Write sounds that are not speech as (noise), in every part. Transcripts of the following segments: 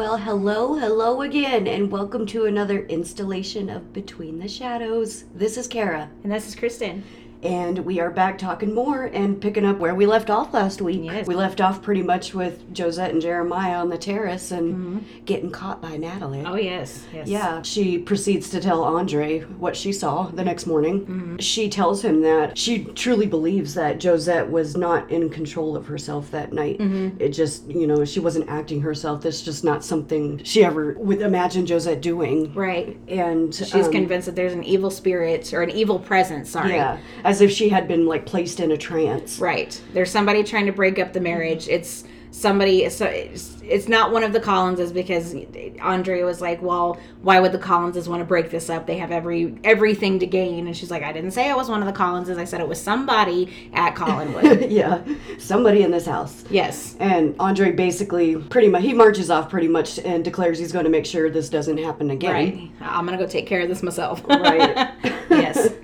Well, hello, hello again, and welcome to another installation of Between the Shadows. This is Kara, And this is Kristen. And we are back talking more and picking up where we left off last week. Yes. We left off pretty much with Josette and Jeremiah on the terrace and getting caught by Natalie. Oh yes, yes. Yeah, she proceeds to tell Andre what she saw the next morning. Mm-hmm. She tells him that she truly believes that Josette was not in control of herself that night. Mm-hmm. It just, you know, she wasn't acting herself. That's just not something she ever would imagine Josette doing. Right. And She's um, convinced that there's an evil spirit or an evil presence. Sorry. yeah, as if she had been like placed in a trance. Right. There's somebody trying to break up the marriage. It's somebody. So it's, it's not one of the Collinses because Andre was like, "Well, why would the Collinses want to break this up? They have every everything to gain." And she's like, "I didn't say it was one of the Collinses. I said it was somebody at Collinwood." (laughs) yeah, somebody in this house. yes. And Andre basically pretty much he marches off pretty much and declares he's going to make sure this doesn't happen again. Right. I'm gonna go take care of this myself. Right. (laughs) yes.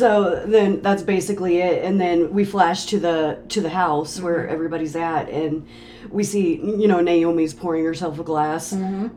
So then that's basically it, and then we flash to the to the house where mm-hmm. everybody's at, and we see you know Naomi's pouring herself a glass. Mm-hmm.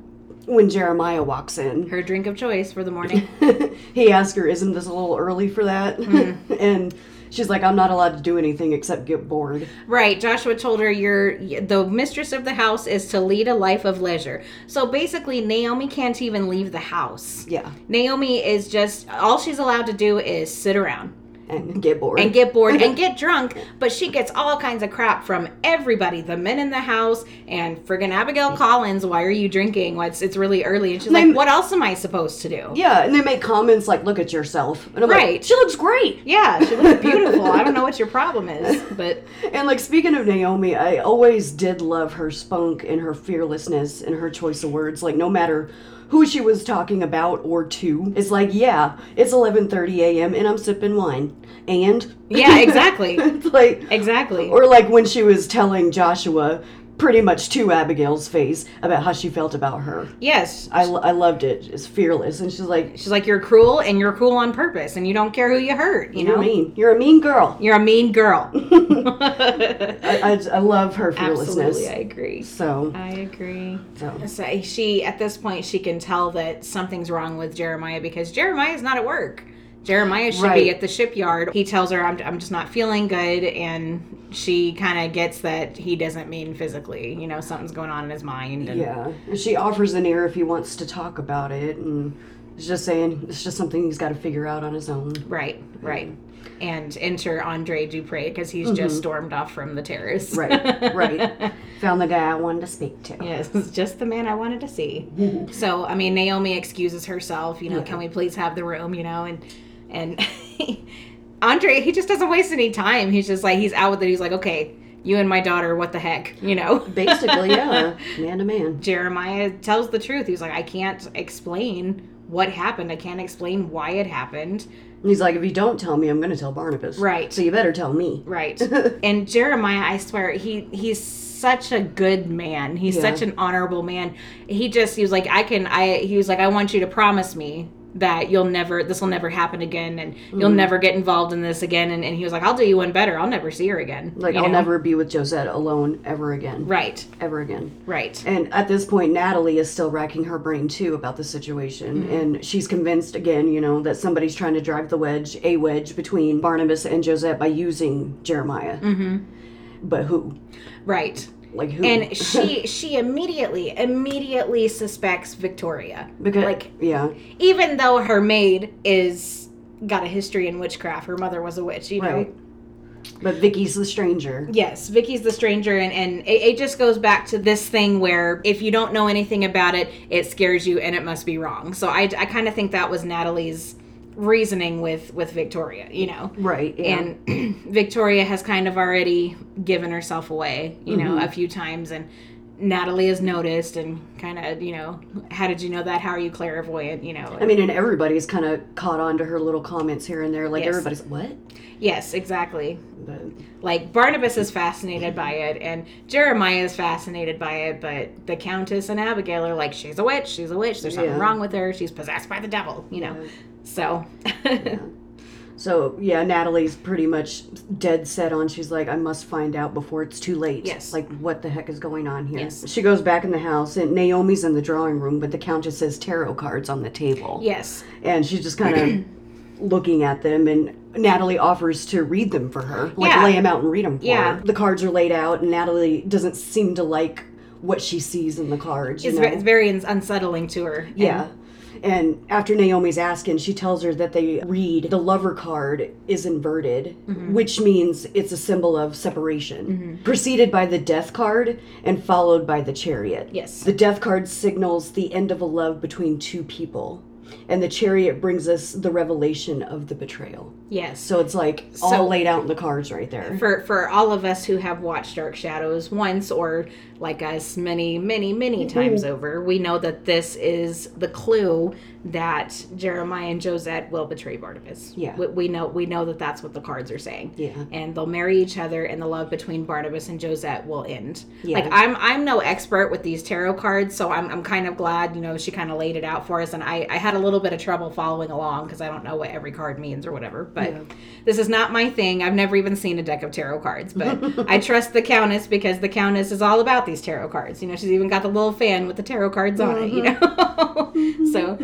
When Jeremiah walks in, Her drink of choice for the morning. (laughs) he asks her, "Isn't this a little early for that?" Mm-hmm. (laughs) and she's like, "I'm not allowed to do anything except get bored." Right. Joshua told her you're the mistress of the house is to lead a life of leisure. So basically Naomi can't even leave the house. Yeah, Naomi is just all she's allowed to do is sit around and get bored. and get bored and (laughs) get drunk, but she gets all kinds of crap from everybody, the men in the house and friggin' Abigail Collins, why are you drinking? Why it's it's really early and she's like, They- What else am I supposed to do? yeah, and they make comments like, "Look at yourself," and I'm like, Right. "She looks great." Yeah, she looks (laughs) beautiful. I don't know what your problem is, but And like speaking of Naomi, I always did love her spunk and her fearlessness and her choice of words. Like no matter who she was talking about or to, it's like, yeah, it's 11:30 a.m. and I'm sipping wine. And yeah, exactly. (laughs) it's like Exactly. or like when she was telling Joshua pretty much to Abigail's face about how she felt about her. yes. I, I loved it. It's fearless and she's like, She's like, You're cruel and you're cruel on purpose and you don't care who you hurt, you you're know? mean. You're a mean girl. You're a mean girl. (laughs) (laughs) I, I, I love her fearlessness. Absolutely, I agree. So, I agree. so So she, at this point, she can tell that something's wrong with Jeremiah because Jeremiah's not at work. Jeremiah should Right. be at the shipyard. He tells her, I'm, I'm just not feeling good. And she kind of gets that he doesn't mean physically. You know, something's going on in his mind. And Yeah, and she offers an ear if he wants to talk about it, and it's just saying it's just something he's got to figure out on his own. Right, right. And enter Andre Dupre because he's just mm-hmm. stormed off from the terrace. Right, right. (laughs) Found the guy I wanted to speak to. Yes, just the man I wanted to see. (laughs) so, I mean, Naomi excuses herself. You know, can we please have the room? You know, and and (laughs) Andre, he just doesn't waste any time. He's just like he's out with it. He's like, okay, you and my daughter, what the heck? You know. (laughs) Basically, yeah, (laughs) man to man. Jeremiah tells the truth. He's like, I can't explain what happened. I can't explain why it happened. And he's like, if you don't tell me, I'm going to tell Barnabas. Right. So you better tell me. Right. and Jeremiah, I swear, he he's such a good man. He's Yeah. such an honorable man. He just he was like, I can I he was like, I want you to promise me that you'll never this will never happen again and you'll Mm. never get involved in this again and, and he was like i'll do you one better i'll never see her again Like I'll know? never be with Josette alone ever again. right Ever again. right And at this point, Natalie is still racking her brain too about the situation. Mm-hmm. And she's convinced again, you know, that somebody's trying to drive the wedge, a wedge between Barnabas and Josette by using Jeremiah. Mm-hmm. But who? right Like who? and (laughs) she she immediately immediately suspects victoria because like yeah, even though her maid is got a history in witchcraft her mother was a witch you know right. But Vicky's the stranger. Yes, Vicky's the stranger, and, and it, it just goes back to this thing where if you don't know anything about it, it scares you and it must be wrong. So I, I kind of think that was Natalie's reasoning with, with Victoria, you know. Right. Yeah. And (clears throat) Victoria has kind of already given herself away, you know, Mm-hmm. a few times, and Natalie has noticed and kind of, you know, how did you know that? How are you clairvoyant? You know. I mean, and everybody's kind of caught on to her little comments here and there. Like Yes. everybody's what? yes, exactly. But like Barnabas is fascinated by it and Jeremiah is fascinated by it, but the Countess and Abigail are like, she's a witch, she's a witch, there's something Yeah. wrong with her, she's possessed by the devil, you know. So (laughs) So yeah, Natalie's pretty much dead set on. She's like, I must find out before it's too late. Yes. Like what the heck is going on here? Yes. She goes back in the house, and Naomi's in the drawing room, but the Countess has tarot cards on the table. Yes. And she's just kind of (clears throat) looking at them, and Natalie offers to read them for her, like Yeah. lay them out and read them for Yeah. her. The cards are laid out, and Natalie doesn't seem to like what she sees in the cards. You It's, know? ve- it's very unsettling to her. Yeah. And after Naomi's asking, she tells her that they read the lover card is inverted, Mm-hmm. which means it's a symbol of separation. Preceded by the death card and followed by the chariot. Yes. The death card signals the end of a love between two people. And the chariot brings us the revelation of the betrayal. Yes. So it's like all So- laid out in the cards right there. for for all of us who have watched Dark Shadows once or like us many many many mm-hmm. times over, we know that this is the clue that Jeremiah and Josette will betray Barnabas. Yeah. we, we know we know that that's what the cards are saying. Yeah. and they'll marry each other, and the love between Barnabas and Josette will end. Yeah. Like I'm I'm no expert with these tarot cards, so I'm I'm kind of glad you know she kind of laid it out for us, and I I had a little bit of trouble following along because I don't know what every card means or whatever, but. Yeah. This is not my thing. I've never even seen a deck of tarot cards, but (laughs) I trust the Countess because the Countess is all about these tarot cards. You know, she's even got the little fan with the tarot cards on it, you know? (laughs) so,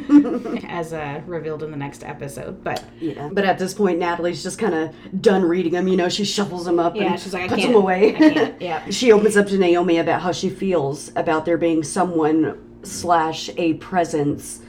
(laughs) as uh, revealed in the next episode. But Yeah. But at this point, Natalie's just kind of done reading them. You know, she shuffles them up yeah, and she's like, I puts can't. them away. Yeah. she opens up to Naomi about how she feels about there being someone slash a presence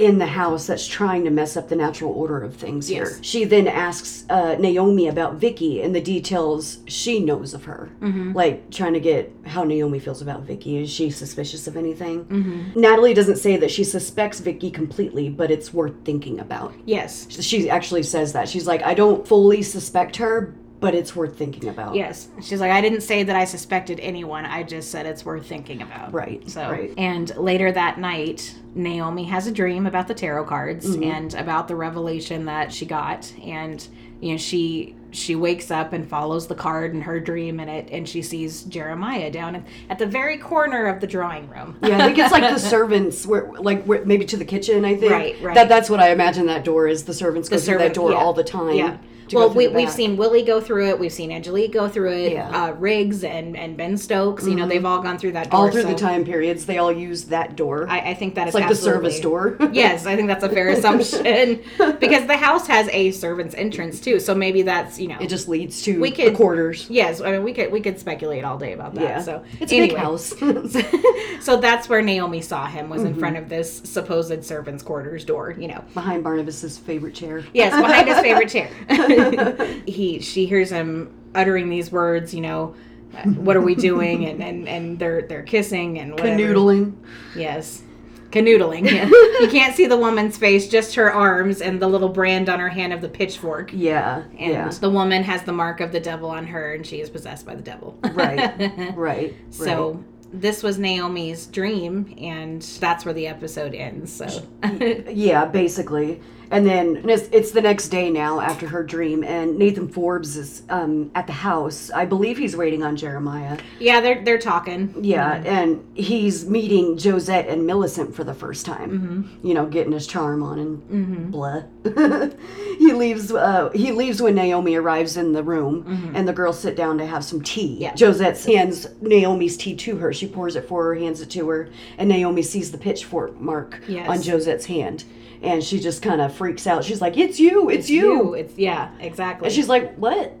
in the house that's trying to mess up the natural order of things Yes. here. She then asks uh, Naomi about Vicky and the details she knows of her, Mm-hmm. like trying to get how Naomi feels about Vicky. Is she suspicious of anything? Mm-hmm. Natalie doesn't say that she suspects Vicky completely, but it's worth thinking about. Yes. She actually says that. She's like, I don't fully suspect her, but it's worth thinking about. Yes. She's like, I didn't say that I suspected anyone. I just said it's worth thinking about. Right, So, right. and later that night, Naomi has a dream about the tarot cards Mm-hmm. and about the revelation that she got. And, you know, she she wakes up and follows the card in her dream and it and she sees Jeremiah down at, at the very corner of the drawing room. Yeah, I think it's like the (laughs) servants, where like where, maybe to the kitchen. I think. Right, right. That that's what I imagine that door is. The servants go through servant- that door yeah, all the time. Yeah. Well, we, we've seen Willie go through it. We've seen Angelique go through it. Yeah. Mm-hmm. Uh, Riggs and, and Ben Stokes. You know, they've all gone through that door. all through so the time periods. They all use that door. I, I think that it's is like the service door. (laughs) yes, I think that's a fair assumption (laughs) because the house has a servant's entrance too. So maybe that's you know. it just leads to We the could- quarters. yes, I mean we could we could speculate all day about that. Yeah. So it's a big house. (laughs) so that's where Naomi saw him was Mm-hmm. in front of this supposed servant's quarters door. You know. Behind Barnabas's favorite chair. Yes, behind his favorite chair. (laughs) he she hears him uttering these words. You know. What are we doing? And, and and they're they're kissing and whatever. Canoodling. Yes. Canoodling. Yeah. (laughs) you can't see the woman's face, just her arms and the little brand on her hand of the pitchfork. Yeah. And yeah. the woman has the mark of the devil on her, and she is possessed by the devil. Right. (laughs) Right. So this was Naomi's dream, and that's where the episode ends. So Yeah, basically. And then and it's, it's the next day now after her dream, and Nathan Forbes is um, at the house. I believe he's waiting on Jeremiah. yeah, they're they're talking. Yeah, and he's meeting Josette and Millicent for the first time. You know, getting his charm on and blah. (laughs) he leaves. Uh, he leaves when Naomi arrives in the room, and the girls sit down to have some tea. Yeah. Josette hands Naomi's tea to her. She pours it for her, hands it to her, and Naomi sees the pitchfork mark Yes. on Josette's hand, and she just kind of freaks out. She's like, "It's you! It's, you!" It's yeah, exactly. And she's like, "What?"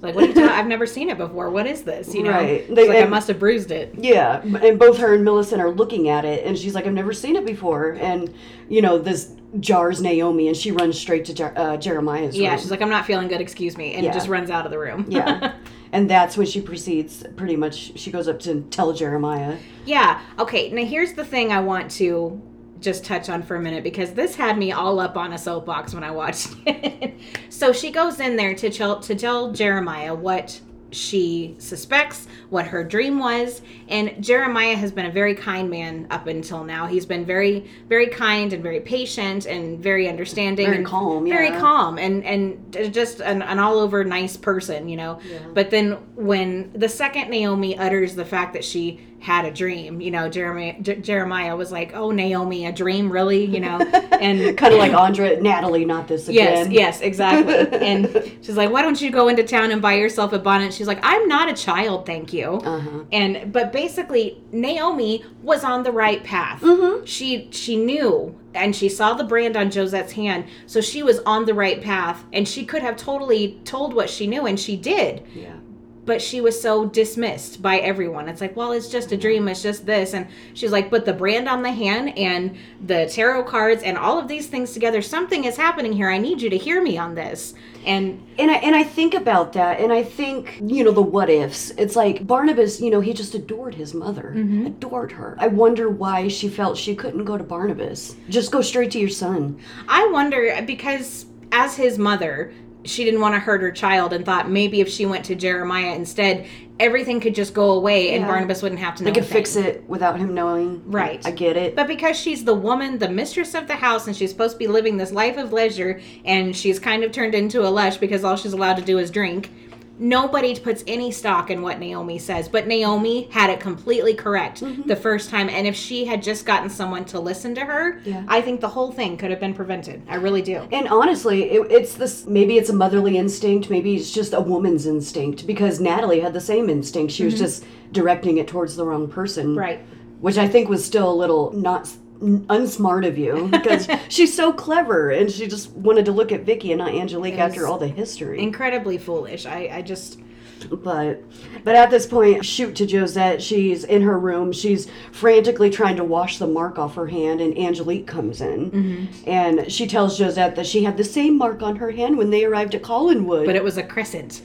like, what are you talking? I've never seen it before. What is this? You know, Right. They- like I must have bruised it. Yeah, and both her and Millicent are looking at it, and she's like, "I've never seen it before." And you know, this jars Naomi, and she runs straight to Jer- uh, Jeremiah's Yeah, room. she's like, I'm not feeling good. Excuse me, and Yeah. just runs out of the room. yeah, (laughs) and that's when she proceeds. Pretty much, she goes up to tell Jeremiah. Yeah. Okay. Now here's the thing I want to just touch on for a minute because this had me all up on a soapbox when I watched (laughs) it. so she goes in there to tell to tell Jeremiah what she suspects, what her dream was, and Jeremiah has been a very kind man up until now. He's been very very kind and very patient and very understanding Very and calm, very yeah. calm and and just an, an all over nice person, you know. But then when the second Naomi utters the fact that she had a dream. You know, Jeremiah, J- Jeremiah was like, "Oh, Naomi, a dream, really?" You know, and (laughs) kind of like Andra, Natalie, not this Yes, again. yes, exactly. (laughs) and she's like, "Why don't you go into town and buy yourself a bonnet?" She's like, "I'm not a child, thank you." Uh-huh. And but basically, Naomi was on the right path. Mm-hmm. She she knew and she saw the brand on Josette's hand, so she was on the right path, and she could have totally told what she knew, and she did Yeah. But she was so dismissed by everyone. It's like, well, it's just a dream, it's just this. And she's like, but the brand on the hand and the tarot cards and all of these things together, something is happening here. I need you to hear me on this. And And I and I think about that, and I think you know the what ifs. It's like Barnabas, you know, he just adored his mother, Mm-hmm. adored her. I wonder why she felt she couldn't go to Barnabas. Just go straight to your son. I wonder because as his mother, she didn't want to hurt her child and thought maybe if she went to Jeremiah instead, everything could just go away and Barnabas wouldn't have to know. They could fix it without him knowing. Right. I get it. But because she's the woman, the mistress of the house, and she's supposed to be living this life of leisure, and she's kind of turned into a lush because all she's allowed to do is drink, nobody puts any stock in what Naomi says. But Naomi had it completely correct Mm-hmm. the first time, and if she had just gotten someone to listen to her, Yeah. I think the whole thing could have been prevented. I really do. And honestly, it, it's this. Maybe it's a motherly instinct. Maybe it's just a woman's instinct. Because Natalie had the same instinct. She was just directing it towards the wrong person. Mm-hmm. Right. Which I think was still a little not unsmart of you (laughs) because she's so clever and she just wanted to look at Vicky and not Angelique after all the history. Incredibly foolish. I, I just. But but at this point, shoot to Josette. She's in her room. She's frantically trying to wash the mark off her hand, and Angelique comes in, Mm-hmm. and she tells Josette that she had the same mark on her hand when they arrived at Collinwood. But it was a crescent.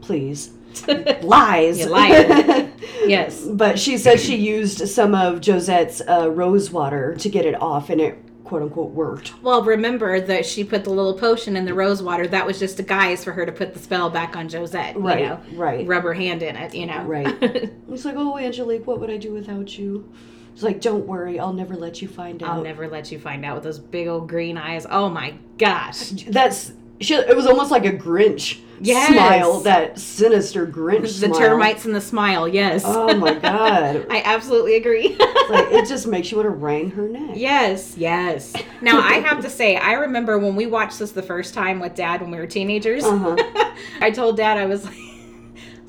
please, (laughs) lies, You liar. (laughs) yes. but she said she used some of Josette's uh, rose water to get it off, and it quote unquote worked. Well, remember that she put the little potion in the rose water. That was just a guise for her to put the spell back on Josette. Right, You know, right. Rub her hand in it. You know. Right. (laughs) It's like, oh, Angelique, what would I do without you? It's like, don't worry, I'll never let you find out. I'll never let you find out with those big old green eyes. Oh my gosh. That's she. It was almost like a Grinch Yes. smile. That sinister Grinch The smile. termites and the smile. Yes. Oh my (laughs) god! I absolutely agree. It's like it just makes you want to wring her neck. Yes, yes. Now I have to say, I remember when we watched this the first time with Dad when we were teenagers. Uh-huh. (laughs) I told Dad I was like,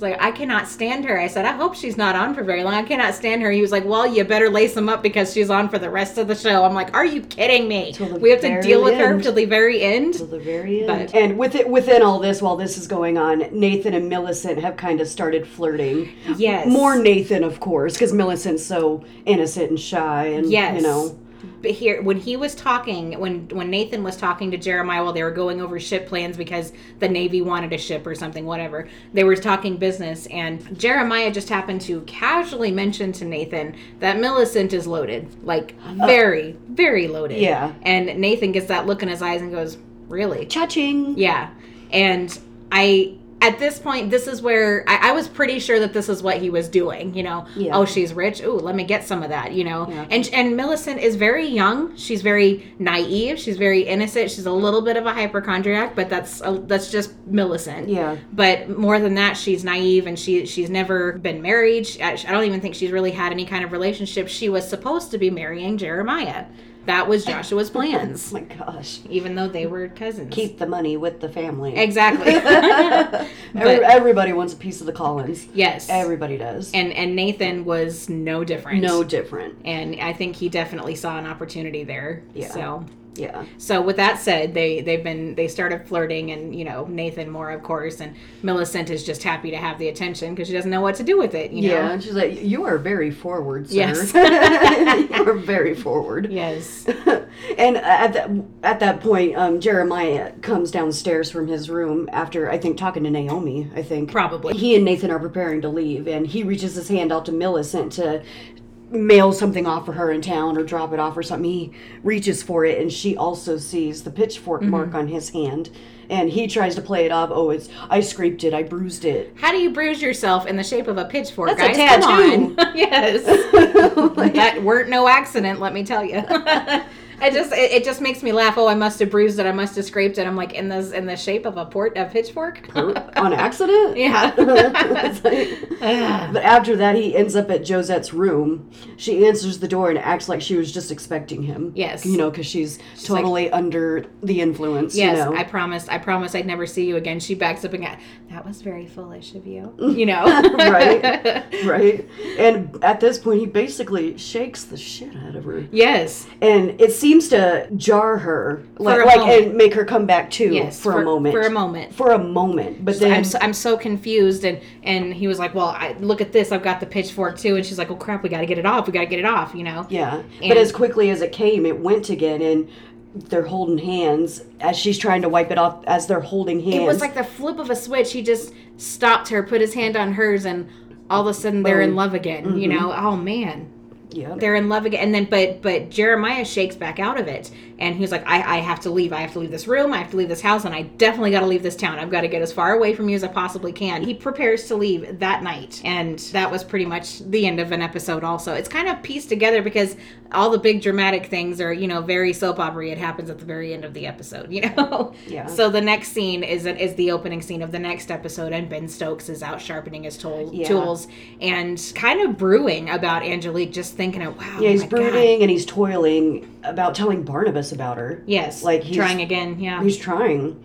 like, I cannot stand her. I said, I hope she's not on for very long. I cannot stand her. He was like, Well, you better lace them up because she's on for the rest of the show. I'm like, Are you kidding me? We have to very deal with her end. till the very end. Till the very end. But- and with it, within all this, while this is going on, Nathan and Millicent have kind of started flirting. Yes. More Nathan, of course, because Millicent's so innocent and shy, and Yes. you know. But here, when he was talking, when when Nathan was talking to Jeremiah while they were going over ship plans because the Navy wanted a ship or something, whatever, they were talking business, and Jeremiah just happened to casually mention to Nathan that Millicent is loaded, like uh. very, very loaded. Yeah. And Nathan gets that look in his eyes and goes, "Really?" Cha-ching. Yeah. And I at this point, this is where I, I was pretty sure that this is what he was doing. You know, Yeah. oh, she's rich. Ooh, let me get some of that. You know, Yeah. and and Millicent is very young. She's very naive. She's very innocent. She's a little bit of a hypochondriac, but that's a, that's just Millicent. Yeah. But more than that, she's naive and she she's never been married. She, I I don't even think she's really had any kind of relationship. She was supposed to be marrying Jeremiah. That was (laughs) oh Joshua's plans. Oh my gosh. even though they were cousins. Keep the money with the family. exactly. (laughs) (laughs) But- everybody wants a piece of the Collins. yes. Everybody does. and and Nathan was no different. no different. And I think he definitely saw an opportunity there. Yeah. So Yeah. so with that said, they they've been they started flirting and you know Nathan more of course and Millicent is just happy to have the attention because she doesn't know what to do with it. You know. Yeah. And she's like, You are very forward, sir. Yes. (laughs) you are very forward. Yes. (laughs) and at that at that point, um, Jeremiah comes downstairs from his room after I think talking to Naomi. I think Probably. he and Nathan are preparing to leave, and he reaches his hand out to Millicent to mail something off for her in town or drop it off or something. He reaches for it, and she also sees the pitchfork Mm-hmm. mark on his hand, and he tries to play it off. Oh, it's I scraped it, I bruised it. How do you bruise yourself in the shape of a pitchfork, That's a guys? Come tattoo. on. (laughs) yes. (laughs) that weren't no accident, let me tell you. (laughs) I just it, it just makes me laugh. Oh, I must have bruised it. I must have scraped it. I'm like in this in the shape of a port a pitchfork. on accident. (laughs) yeah. (laughs) Like- (sighs) but after that, he ends up at Josette's room. She answers the door and acts like she was just expecting him. Yes. You know, because she's, totally under the influence. Yes, You know? I promised. I promised I'd never see you again. She backs up and goes, That was very foolish of you. (laughs) You know, right. Right. And at this point, he basically shakes the shit out of her. yes. And it seems to jar her, like, like moment. and make her come back too Yes. for, a moment. For a moment. For a moment. But then I'm so, I'm so confused, and and he was like, "Well, I, look at this. I've got the pitchfork too." And she's like, "Oh crap, we got to get it off. We got to get it off." You know? Yeah. And- but as quickly as it came, it went again and they're holding hands as she's trying to wipe it off as they're holding hands. It was like the flip of a switch. He just stopped her, put his hand on hers, and all of a sudden they're in love again. You mm-hmm. know? Oh man. Yeah. they're in love again and then but but jeremiah shakes back out of it and he's like I, I have to leave. I have to leave this room. I have to leave this house and i definitely got to leave this town. I've got to get as far away from you as i possibly can. He prepares to leave that night and that was pretty much the end of an episode also. It's kind of pieced together because all the big dramatic things are you know very soap opera it happens at the very end of the episode (laughs) you know? Yeah. so the next scene is is the opening scene of the next episode and ben stokes is out sharpening his tool, Yeah. tools and kind of brewing about angelique just thinking of wow Yeah, he's my God. brooding and he's toiling about telling Barnabas about her. Yes, Like, he's- trying again. Yeah, He's trying.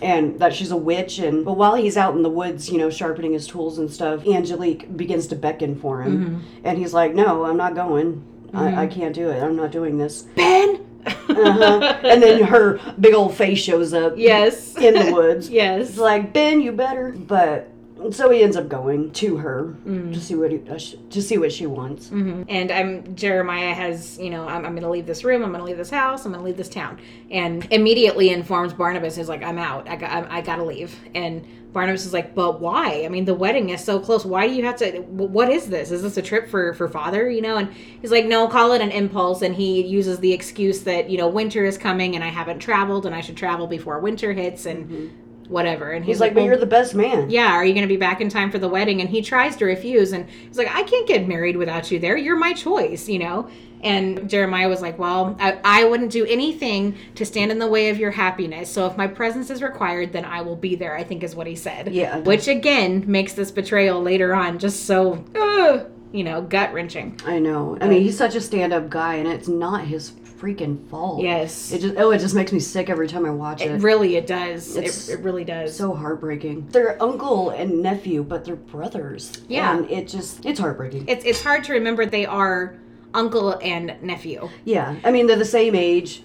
And that she's a witch, and but while he's out in the woods, you know, sharpening his tools and stuff, Angelique begins to beckon for him, Mm-hmm. and he's like, "No, I'm not going. I, I can't do it. I'm not doing this." Ben. Uh-huh. and then her big old face shows up. yes. in the woods. (laughs) Yes. It's yes. like Ben, you better. But so he ends up going to her Mm. to see what he, uh, sh- to see what she wants. Mm-hmm. And I'm Jeremiah has you know I'm, I'm going to leave this room. I'm going to leave this house. I'm going to leave this town. And immediately informs Barnabas is like I'm out. I got I, I got to leave. And Barnabas is like, but why? I mean, the wedding is so close. Why do you have to? What is this? Is this a trip for for father? You know? And he's like, no, call it an impulse. And he uses the excuse that you know winter is coming and I haven't traveled and I should travel before winter hits and whatever. And Mm-hmm. He's like, "But well, you're the best man." yeah, are you going to be back in time for the wedding? And he tries to refuse. And he's like, I can't get married without you there. You're my choice, you know? And Jeremiah was like, Well, I, I wouldn't do anything to stand in the way of your happiness. So if my presence is required, then I will be there, I think is what he said. Yeah. Which again makes this betrayal later on just so, ugh, you know, gut wrenching. I know. I mean, he's such a stand-up guy, and it's not his freaking fault. Yes. It just oh, it just makes me sick every time I watch it. It really, it does. It, it really does. so heartbreaking. They're uncle and nephew, but they're brothers. Yeah. And it just it's heartbreaking. it's, it's hard to remember they are uncle and nephew. yeah. I mean, they're the same age.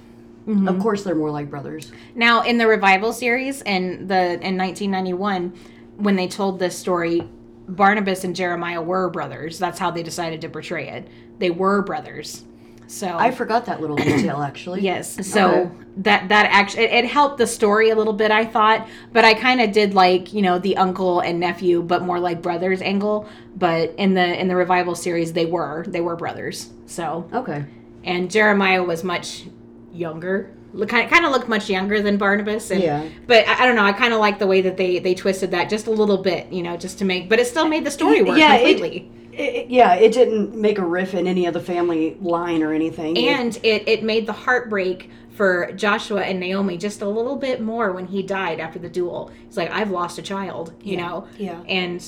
Mm-hmm. Of course, they're more like brothers. Now, in the revival series in the in 1991, when they told this story, Barnabas and Jeremiah were brothers. That's how they decided to portray it. They were brothers. So I forgot that little detail actually. yes, so Okay. that that actually it, it helped the story a little bit, I thought. But I kind of did like you know the uncle and nephew, but more like brothers angle. But in the in the revival series, they were they were brothers. So Okay. and Jeremiah was much younger. Look, kind of, kind of looked much younger than Barnabas. And, Yeah. But I, I don't know. I kind of like the way that they they twisted that just a little bit, you know, just to make. But it still made the story work Yeah, completely. It, it- yeah, it didn't make a riff in any of the family line or anything. And it it made the heartbreak for Joshua and Naomi just a little bit more when he died after the duel. It's like I've lost a child, you Yeah, know. yeah. And.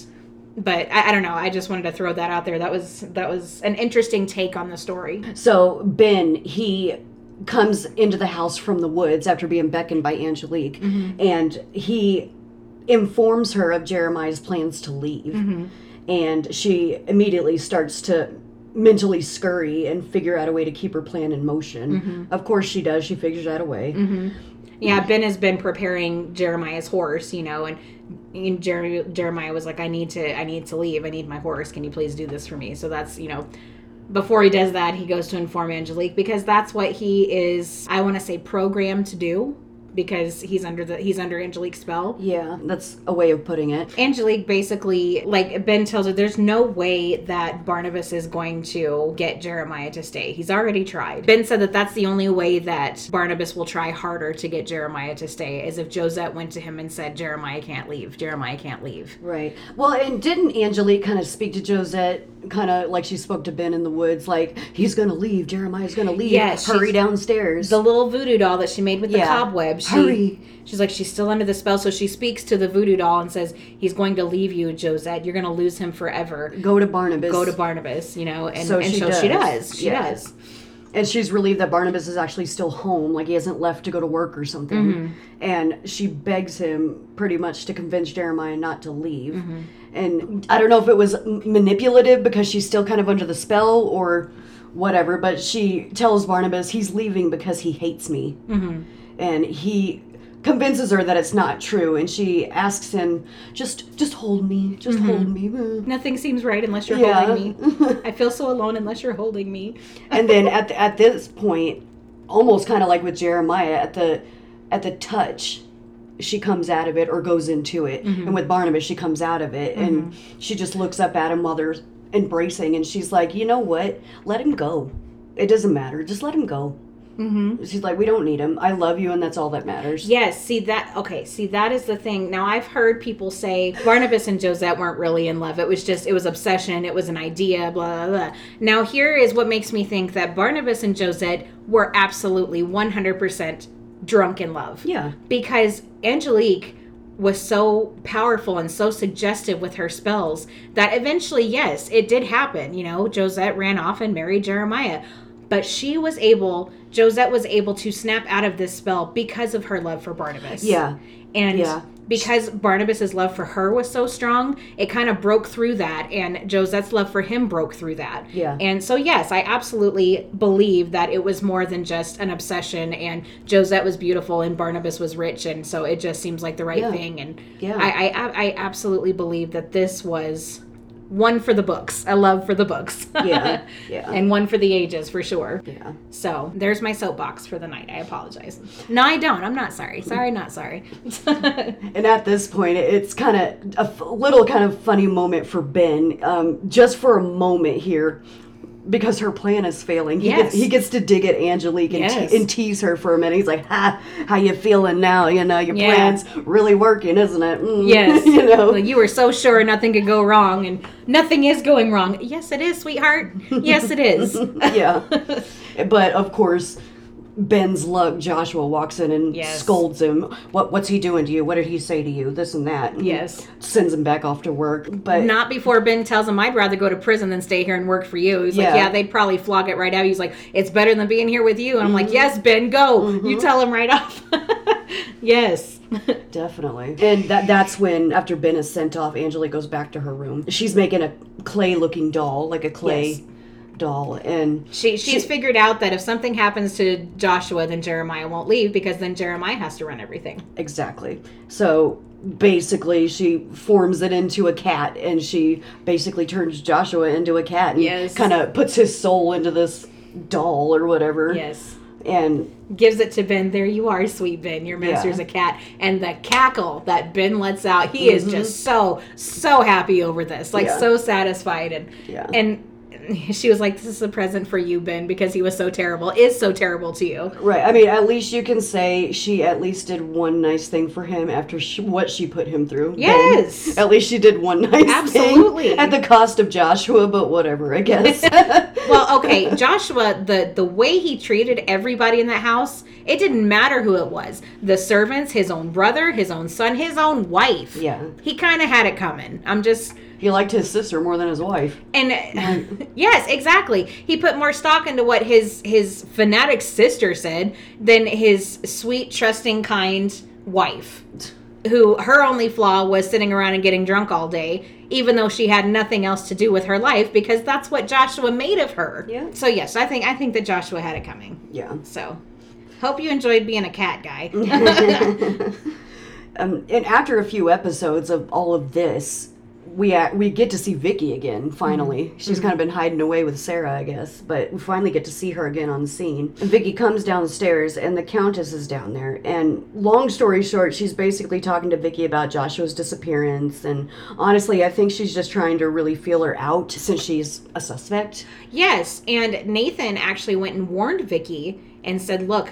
But I, I don't know. I just wanted to throw that out there. That was that was an interesting take on the story. So Ben, he comes into the house from the woods after being beckoned by Angelique, Mm-hmm. and he informs her of Jeremiah's plans to leave. Mm-hmm. And she immediately starts to mentally scurry and figure out a way to keep her plan in motion. Mm-hmm. Of course she does. She figures out a way. Yeah, Ben has been preparing Jeremiah's horse, you know, and, and Jer- Jeremiah was like, "I need to, I need to leave. I need my horse. Can you please do this for me?" So that's, you know, before he does that, he goes to inform Angelique because that's what he is. I want to say programmed to do because he's under the he's under Angelique's spell. Yeah, that's a way of putting it. Angelique basically, like Ben tells her, there's no way that Barnabas is going to get Jeremiah to stay. He's already tried. Ben said that that's the only way that Barnabas will try harder to get Jeremiah to stay, is if Josette went to him and said, Jeremiah can't leave. Jeremiah can't leave. Right. Well, and didn't Angelique kind of speak to Josette, kind of like she spoke to Ben in the woods, like he's gonna leave, Jeremiah's gonna leave. Yes, hurry downstairs. The little voodoo doll that she made with the Yeah. cobweb. She, Hurry. She's like, she's still under the spell, so she speaks to the voodoo doll and says, he's going to leave you, Josette. You're going to lose him forever. Go to Barnabas. Go to Barnabas, you know, and So and she so she does. does. She Yeah. does. and she's relieved that Barnabas is actually still home, like he hasn't left to go to work or something. Mm-hmm. And she begs him pretty much to convince Jeremiah not to leave. Mm-hmm. And I don't know if it was manipulative because she's still kind of under the spell or whatever, but she tells Barnabas he's leaving because he hates me. Mm-hmm. And he convinces her that it's not true and she asks him just just hold me just Mm-hmm. hold me. Nothing seems right unless you're Yeah. holding me. (laughs) I feel so alone unless you're holding me. and then (laughs) at the, at this point, almost kind of like with Jeremiah, at the at the touch, she comes out of it or goes into it, and with Barnabas, she comes out of it, and she just looks up at him while they're embracing, and she's like, you know what? Let him go. It doesn't matter. Just let him go. Mm-hmm. She's like, we don't need him. I love you, and that's all that matters. Yes, see that. Okay, see that is the thing. Now I've heard people say Barnabas and Josette weren't really in love. It was just it was obsession. It was an idea. Blah blah blah. Now here is what makes me think that Barnabas and Josette were absolutely one hundred percent drunk in love. Yeah. because Angelique was so powerful and so suggestive with her spells that eventually, yes, it did happen. You know, Josette ran off and married Jeremiah. But she was able, Josette was able to snap out of this spell because of her love for Barnabas. Yeah. And Yeah. because Barnabas's love for her was so strong, it kind of broke through that, and Josette's love for him broke through that. Yeah. And so, yes, I absolutely believe that it was more than just an obsession, and Josette was beautiful and Barnabas was rich, and so it just seems like the right Yeah. thing. And Yeah. I, I, I absolutely believe that this was one for the books, a love for the books. Yeah. Yeah. (laughs) and one for the ages for sure. yeah. So there's my soapbox for the night. I apologize. No, I don't. I'm not sorry. Sorry, not sorry. (laughs) And at this point, it's kind of a f- little kind of funny moment for Ben, um, just for a moment here, because her plan is failing. He, Yes. gets, he gets to dig at Angelique and, Yes. te- and tease her for a minute. He's like, "Ha, how you feeling now? You know, your Yeah. plan's really working, isn't it? Mm." Yes. (laughs) you know." Like, you were so sure nothing could go wrong, and nothing is going wrong. Yes, it is, sweetheart. Yes, it is. (laughs) yeah. (laughs) But of course, Ben's luck, Joshua walks in and Yes. scolds him. What What's he doing to you? What did he say to you? This and that. And Yes. Sends him back off to work. But Not before Ben tells him, I'd rather go to prison than stay here and work for you. He's Yeah. like, Yeah, they'd probably flog it right out. He's like, It's better than being here with you. And I'm like, mm-hmm. Yes, Ben, go. Mm-hmm. You tell him right off. (laughs) yes. (laughs) Definitely. And that that's when after Ben is sent off, Angelique goes back to her room. She's making a clay looking doll, like a clay Yes. Doll. And She she's figured out that if something happens to Joshua, then Jeremiah won't leave because then Jeremiah has to run everything. exactly. So basically she forms it into a cat and she basically turns Joshua into a cat and Yes. kind of puts his soul into this doll or whatever. Yes. And Gives it to Ben. There you are, sweet Ben. Your master's Yeah. a cat. And the cackle that Ben lets out, he is mm-hmm. just so, so happy over this. Like Yeah. so satisfied. And Yeah. and (laughs) she was like, This is a present for you, Ben, because he was so terrible, is so terrible to you. Right. I mean, at least you can say she at least did one nice thing for him after she, what she put him through. Ben. Yes. At least she did one (laughs) nice thing. Absolutely. thing at the cost of Joshua, but whatever, I guess. (laughs) well, okay, Joshua, the the way he treated everybody in that house, it didn't matter who it was. The servants, his own brother, his own son, his own wife. Yeah. He kind of had it coming. I'm just he liked his sister more than his wife. and (laughs) yes, exactly. He put more stock into what his his fanatic sister said than his sweet, trusting, kind wife. Who her only flaw was sitting around and getting drunk all day, even though she had nothing else to do with her life, because that's what Joshua made of her. Yeah. So yes, I think I think that Joshua had it coming. Yeah. So, hope you enjoyed being a cat guy. (laughs) Um, and after a few episodes of all of this, we uh, we get to see Vicky again. Finally, she's kind of been hiding away with Sarah, I guess, but we finally get to see her again on the scene. And Vicky comes downstairs, and the Countess is down there. And long story short, she's basically talking to Vicky about Joshua's disappearance. And honestly, I think she's just trying to really feel her out since she's a suspect. Yes, and Nathan actually went and warned Vicky and said, "Look,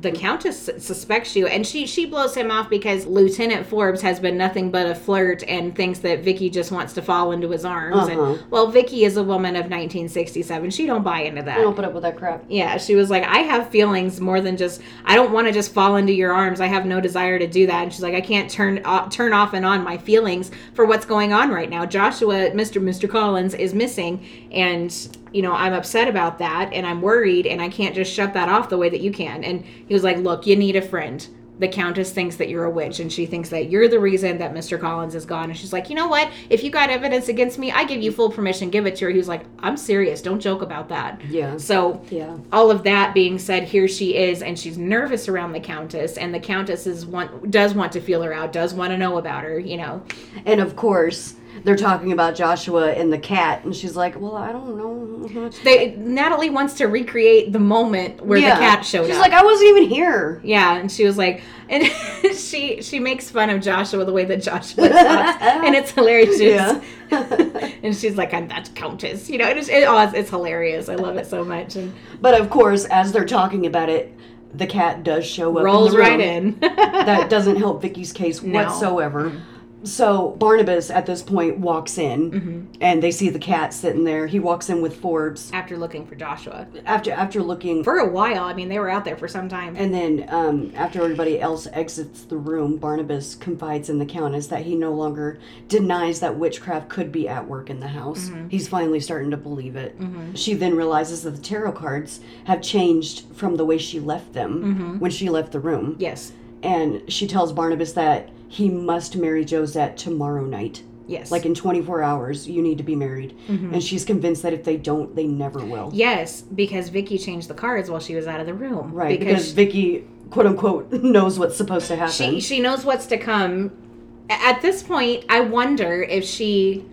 the countess suspects you." And she she blows him off because Lieutenant Forbes has been nothing but a flirt and thinks that Vicky just wants to fall into his arms. Uh-huh. And well, Vicky is a woman of 1967. She don't buy into that. I don't put up with that crap. Yeah, she was like, I have feelings more than just. I don't want to just fall into your arms. I have no desire to do that. And she's like, I can't turn off, turn off and on my feelings for what's going on right now. Joshua, Mister Mister Collins, is missing, and you know I'm upset about that, and I'm worried, and I can't just shut that off the way that you can. And he was like, Look, you need a friend. The Countess thinks that you're a witch, and she thinks that you're the reason that Mr. Collins is gone. And she's like, you know what? If you got evidence against me, I give you full permission. Give it to her. He was like, I'm serious. Don't joke about that. Yeah. So Yeah. all of that being said, here she is, and she's nervous around the countess, and the countess is want does want to feel her out, does want to know about her, you know. And of course, they're talking about Joshua and the cat, and she's like, "Well, I don't know." (laughs) They Natalie wants to recreate the moment where Yeah. the cat showed She's up. She's like, "I wasn't even here." yeah, and she was like, and (laughs) she she makes fun of Joshua the way that Joshua talks, and it's hilarious. (laughs) Yeah. and she's like, "I'm that countess," you know. It is, it, oh, it's, it's hilarious. I love it so much, and But of course, as they're talking about it, the cat does show up. rolls in right in. that doesn't help Vicky's case No. whatsoever. So Barnabas at this point walks in, Mm-hmm. and they see the cat sitting there. He walks in with Forbes After looking for Joshua after after looking, for a while, I mean, they were out there for some time. and then um, after everybody else exits the room, Barnabas confides in the Countess that he no longer denies that witchcraft could be at work in the house. Mm-hmm. He's finally starting to believe it. She then realizes that the tarot cards have changed from the way she left them Mm-hmm. when she left the room. yes, and she tells Barnabas that he must marry Josette tomorrow night. yes, Like in 24 hours, you need to be married. Mm-hmm. And she's convinced that if they don't, they never will. yes, because Vicky changed the cards while she was out of the room. Right, because, because Vicky, quote unquote, (laughs) knows what's supposed to happen. she she knows what's to come. At this point, I wonder if she,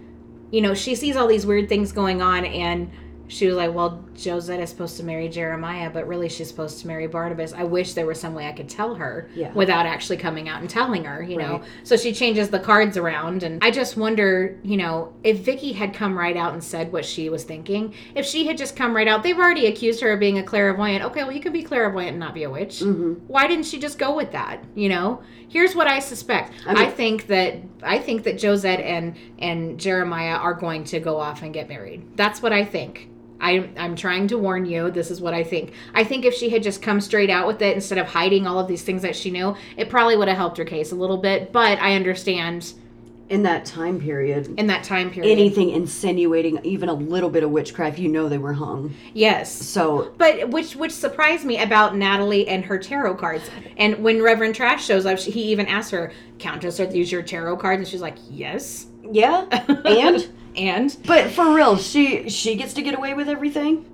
you know, she sees all these weird things going on, and she was like, "Well, Josette is supposed to marry Jeremiah, but really she's supposed to marry Barnabas." I wish there was some way I could tell her Yeah. without actually coming out and telling her, you know. So she changes the cards around, and I just wonder, you know, if Vicky had come right out and said what she was thinking, if she had just come right out, they've already accused her of being a clairvoyant. Okay, well, you can be clairvoyant and not be a witch. Mm-hmm. Why didn't she just go with that? You know, here's what I suspect. I, mean- think that I think that Josette and and Jeremiah are going to go off and get married. That's what I think. I, I'm trying to warn you. This is what I think. I think if she had just come straight out with it instead of hiding all of these things that she knew, it probably would have helped her case a little bit. But I understand in that time period, in that time period. anything insinuating even a little bit of witchcraft, you know they were hung. yes. So, But which which surprised me about Natalie and her tarot cards. And when Reverend Trask shows up, she, he even asked her, "Countess, are these your tarot cards?" And she's like, "Yes." yeah. (laughs) And, And but for real, she she gets to get away with everything.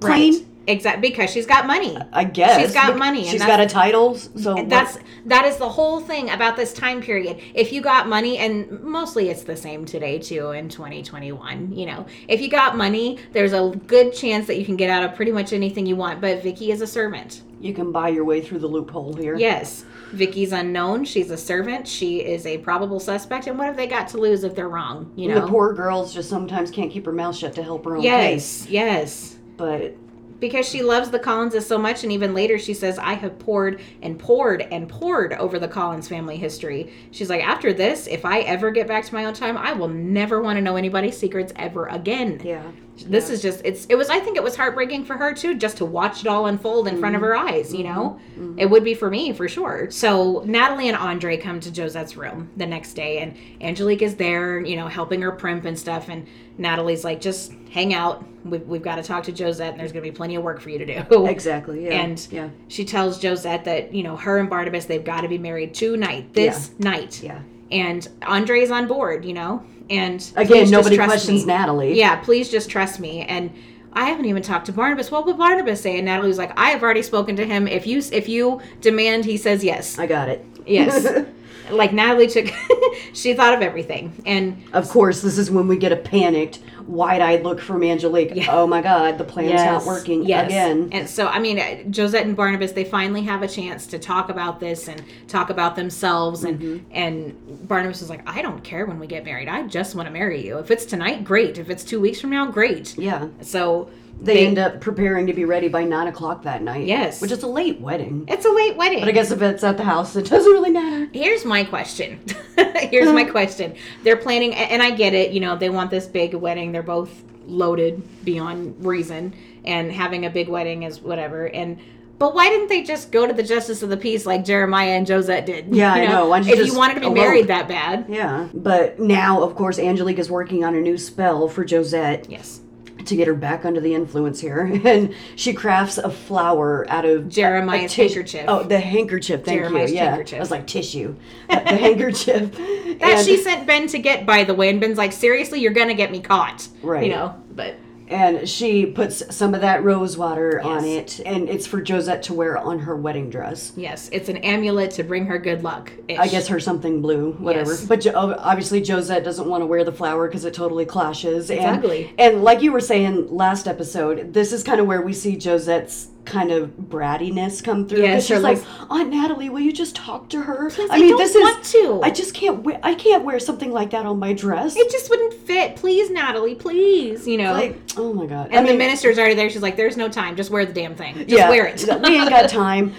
Clean. right, exactly because she's got money. I guess. She's got money, and She's got a title. So what- That's that is the whole thing about this time period. If you got money, and mostly it's the same today too in 2021. You know, if you got money, there's a good chance that you can get out of pretty much anything you want. But Vicky is a servant. you can buy your way through the loophole here. Yes, Vicky's unknown. She's a servant. She is a probable suspect. And what have they got to lose if they're wrong? You know. The poor girls just sometimes can't keep her mouth shut to help her own yes, case. yes. But because she loves the Collinses so much, and even later she says, I have poured and poured and poured over the Collins family history. She's like, after this, if I ever get back to my own time, I will never want to know anybody's secrets ever again. yeah, This is just it's it was I think it was heartbreaking for her too, just to watch it all unfold in front of her eyes, you know? Mm-hmm. It would be for me for sure. So Natalie and Andre come to Josette's room the next day and Angelique is there, you know, helping her primp and stuff, and Natalie's like, just hang out. We've, we've got to talk to Josette, and there's going to be plenty of work for you to do. exactly. Yeah, And yeah, she tells Josette that, you know, her and Barnabas, they've got to be married tonight, this night. yeah. And Andre's on board, you know? And Again, nobody questions me. Natalie. Yeah, please just trust me. And I haven't even talked to Barnabas. What would Barnabas say? And Natalie was like, I have already spoken to him. If you if you demand, he says yes. I got it. Yes. (laughs) like Natalie took, (laughs) she thought of everything, and Of course, this is when we get a panicked, wide-eyed look from Angelique. Yeah. Oh my God, the plan's not working Yes. again. And so, I mean, uh, Josette and Barnabas, they finally have a chance to talk about this and talk about themselves. And Mm-hmm. and Barnabas is like, I don't care when we get married. I just want to marry you. If it's tonight, great. If it's two weeks from now, great. Yeah, So they, end up preparing to be ready by nine o'clock that night. Yes. which is a late wedding. It's a late wedding. But I guess if it's at the house, it doesn't really matter. Here's my question. (laughs) Here's my question. They're planning, and I get it. You know, they want this big wedding. They're both loaded beyond reason, and having a big wedding is whatever. And but why didn't they just go to the justice of the peace like Jeremiah and Josette did? Yeah, I You know. Why don't you if you wanted to be elope? married that bad, Yeah, but now, of course, Angelique is working on a new spell for Josette yes, to get her back under the influence here, (laughs) and she crafts a flower out of Jeremiah's a handkerchief. Oh, the handkerchief. Thank Jeremiah's you. Yeah, handkerchief. I was like tissue. Uh, (laughs) the handkerchief. that And- she sent Ben to get, by the way, and Ben's like, seriously, you're gonna get me caught, Right. You know, but and she puts some of that rose water on it, and it's for Josette to wear on her wedding dress. yes, it's an amulet to bring her good luck. I guess her something blue, whatever. Yes. But jo- obviously Josette doesn't want to wear the flower because it totally clashes. It's and, ugly. And like you were saying last episode, this is kind of where we see Josette's kind of brattiness come through. 'cause she's like, Aunt Natalie, will you just talk to her? I don't want to. I just can't wear. I can't wear something like that on my dress. it just wouldn't fit. Please, Natalie, please. You know. like, oh my god. and the minister's already there. She's like, "There's no time. Just wear the damn thing. Just yeah, wear it." we ain't got (laughs) time.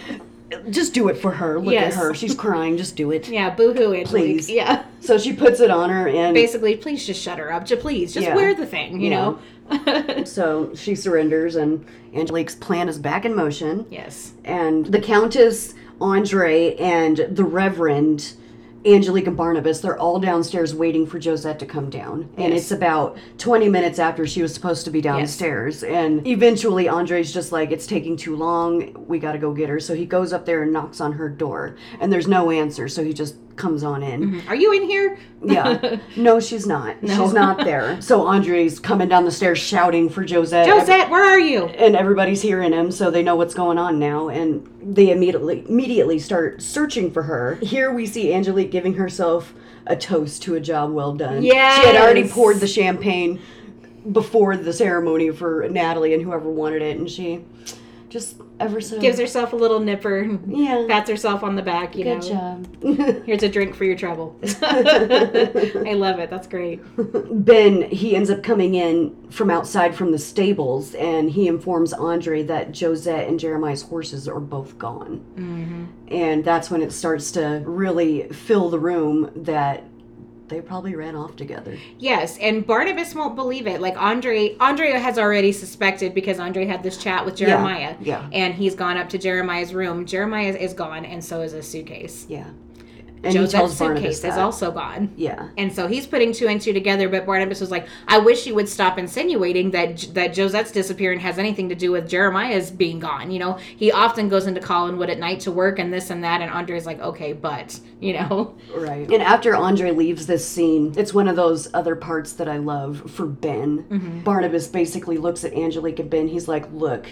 Just do it for her. Look Yes. at her. She's crying. Just do it. yeah, boohoo, Angelique. Please. Yeah. So she puts it on her, and Basically, please just shut her up. Just please, just Yeah. wear the thing. You know. (laughs) So she surrenders, and Angelique's plan is back in motion. yes. And the Countess, Andre, and the Reverend, Angelique and Barnabas, they're all downstairs waiting for Josette to come down. And Yes. it's about 20 minutes after she was supposed to be downstairs. And eventually, Andre's just like, it's taking too long. We got to go get her. So he goes up there and knocks on her door. And there's no answer. So he just comes on in. Mm-hmm. Are you in here? Yeah. (laughs) No, she's not. She's not there. (laughs) So Andre's coming down the stairs shouting for Josette. Josette, where are you? and everybody's hearing him, so they know what's going on now, and they immediately immediately start searching for her. Here we see Angelique giving herself a toast to a job well done. Yeah. She had already poured the champagne before the ceremony for Natalie and whoever wanted it, and she just ever so Gives herself a little nipper. yeah. Pats herself on the back. You Good know. job. (laughs) (laughs) Here's a drink for your trouble. (laughs) I love it. That's great. Ben, he ends up coming in from outside from the stables and he informs Andre that Josette and Jeremiah's horses are both gone. Mm-hmm. And that's when it starts to really fill the room that they probably ran off together. Yes, and Barnabas won't believe it. Like Andre, Andre has already suspected because Andre had this chat with Jeremiah. yeah. And he's gone up to Jeremiah's room. Jeremiah is gone, and so is his suitcase. Yeah. And Josette's suitcase that. is also gone. yeah. And so he's putting two and two together, but Barnabas was like, I wish you would stop insinuating that that Josette's disappearing has anything to do with Jeremiah's being gone. You know, he often goes into Collinwood at night to work and this and that, and Andre's like, okay, but, (laughs) you know. Right. And after Andre leaves this scene, it's one of those other parts that I love for Ben. Mm-hmm. Barnabas basically looks at Angelique and Ben. He's like, Look,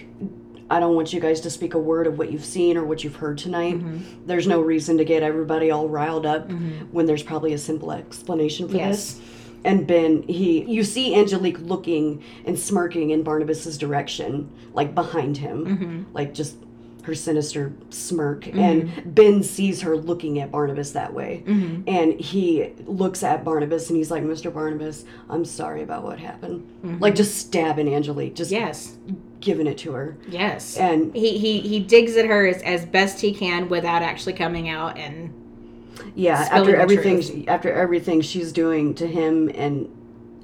I don't want you guys to speak a word of what you've seen or what you've heard tonight. Mm-hmm. There's no reason to get everybody all riled up when there's probably a simple explanation for Yes. this. And Ben, he, you see Angelique looking and smirking in Barnabas's direction, like behind him, Mm-hmm. like just her sinister smirk. And Ben sees her looking at Barnabas that way. Mm-hmm. And he looks at Barnabas and he's like, Mr. Barnabas, I'm sorry about what happened. Like just stabbing Angelique, just Mm-hmm. Yes. giving it to her. Yes. And he, he, he digs at her as, as best he can without actually coming out and yeah, after everything after everything she's doing to him and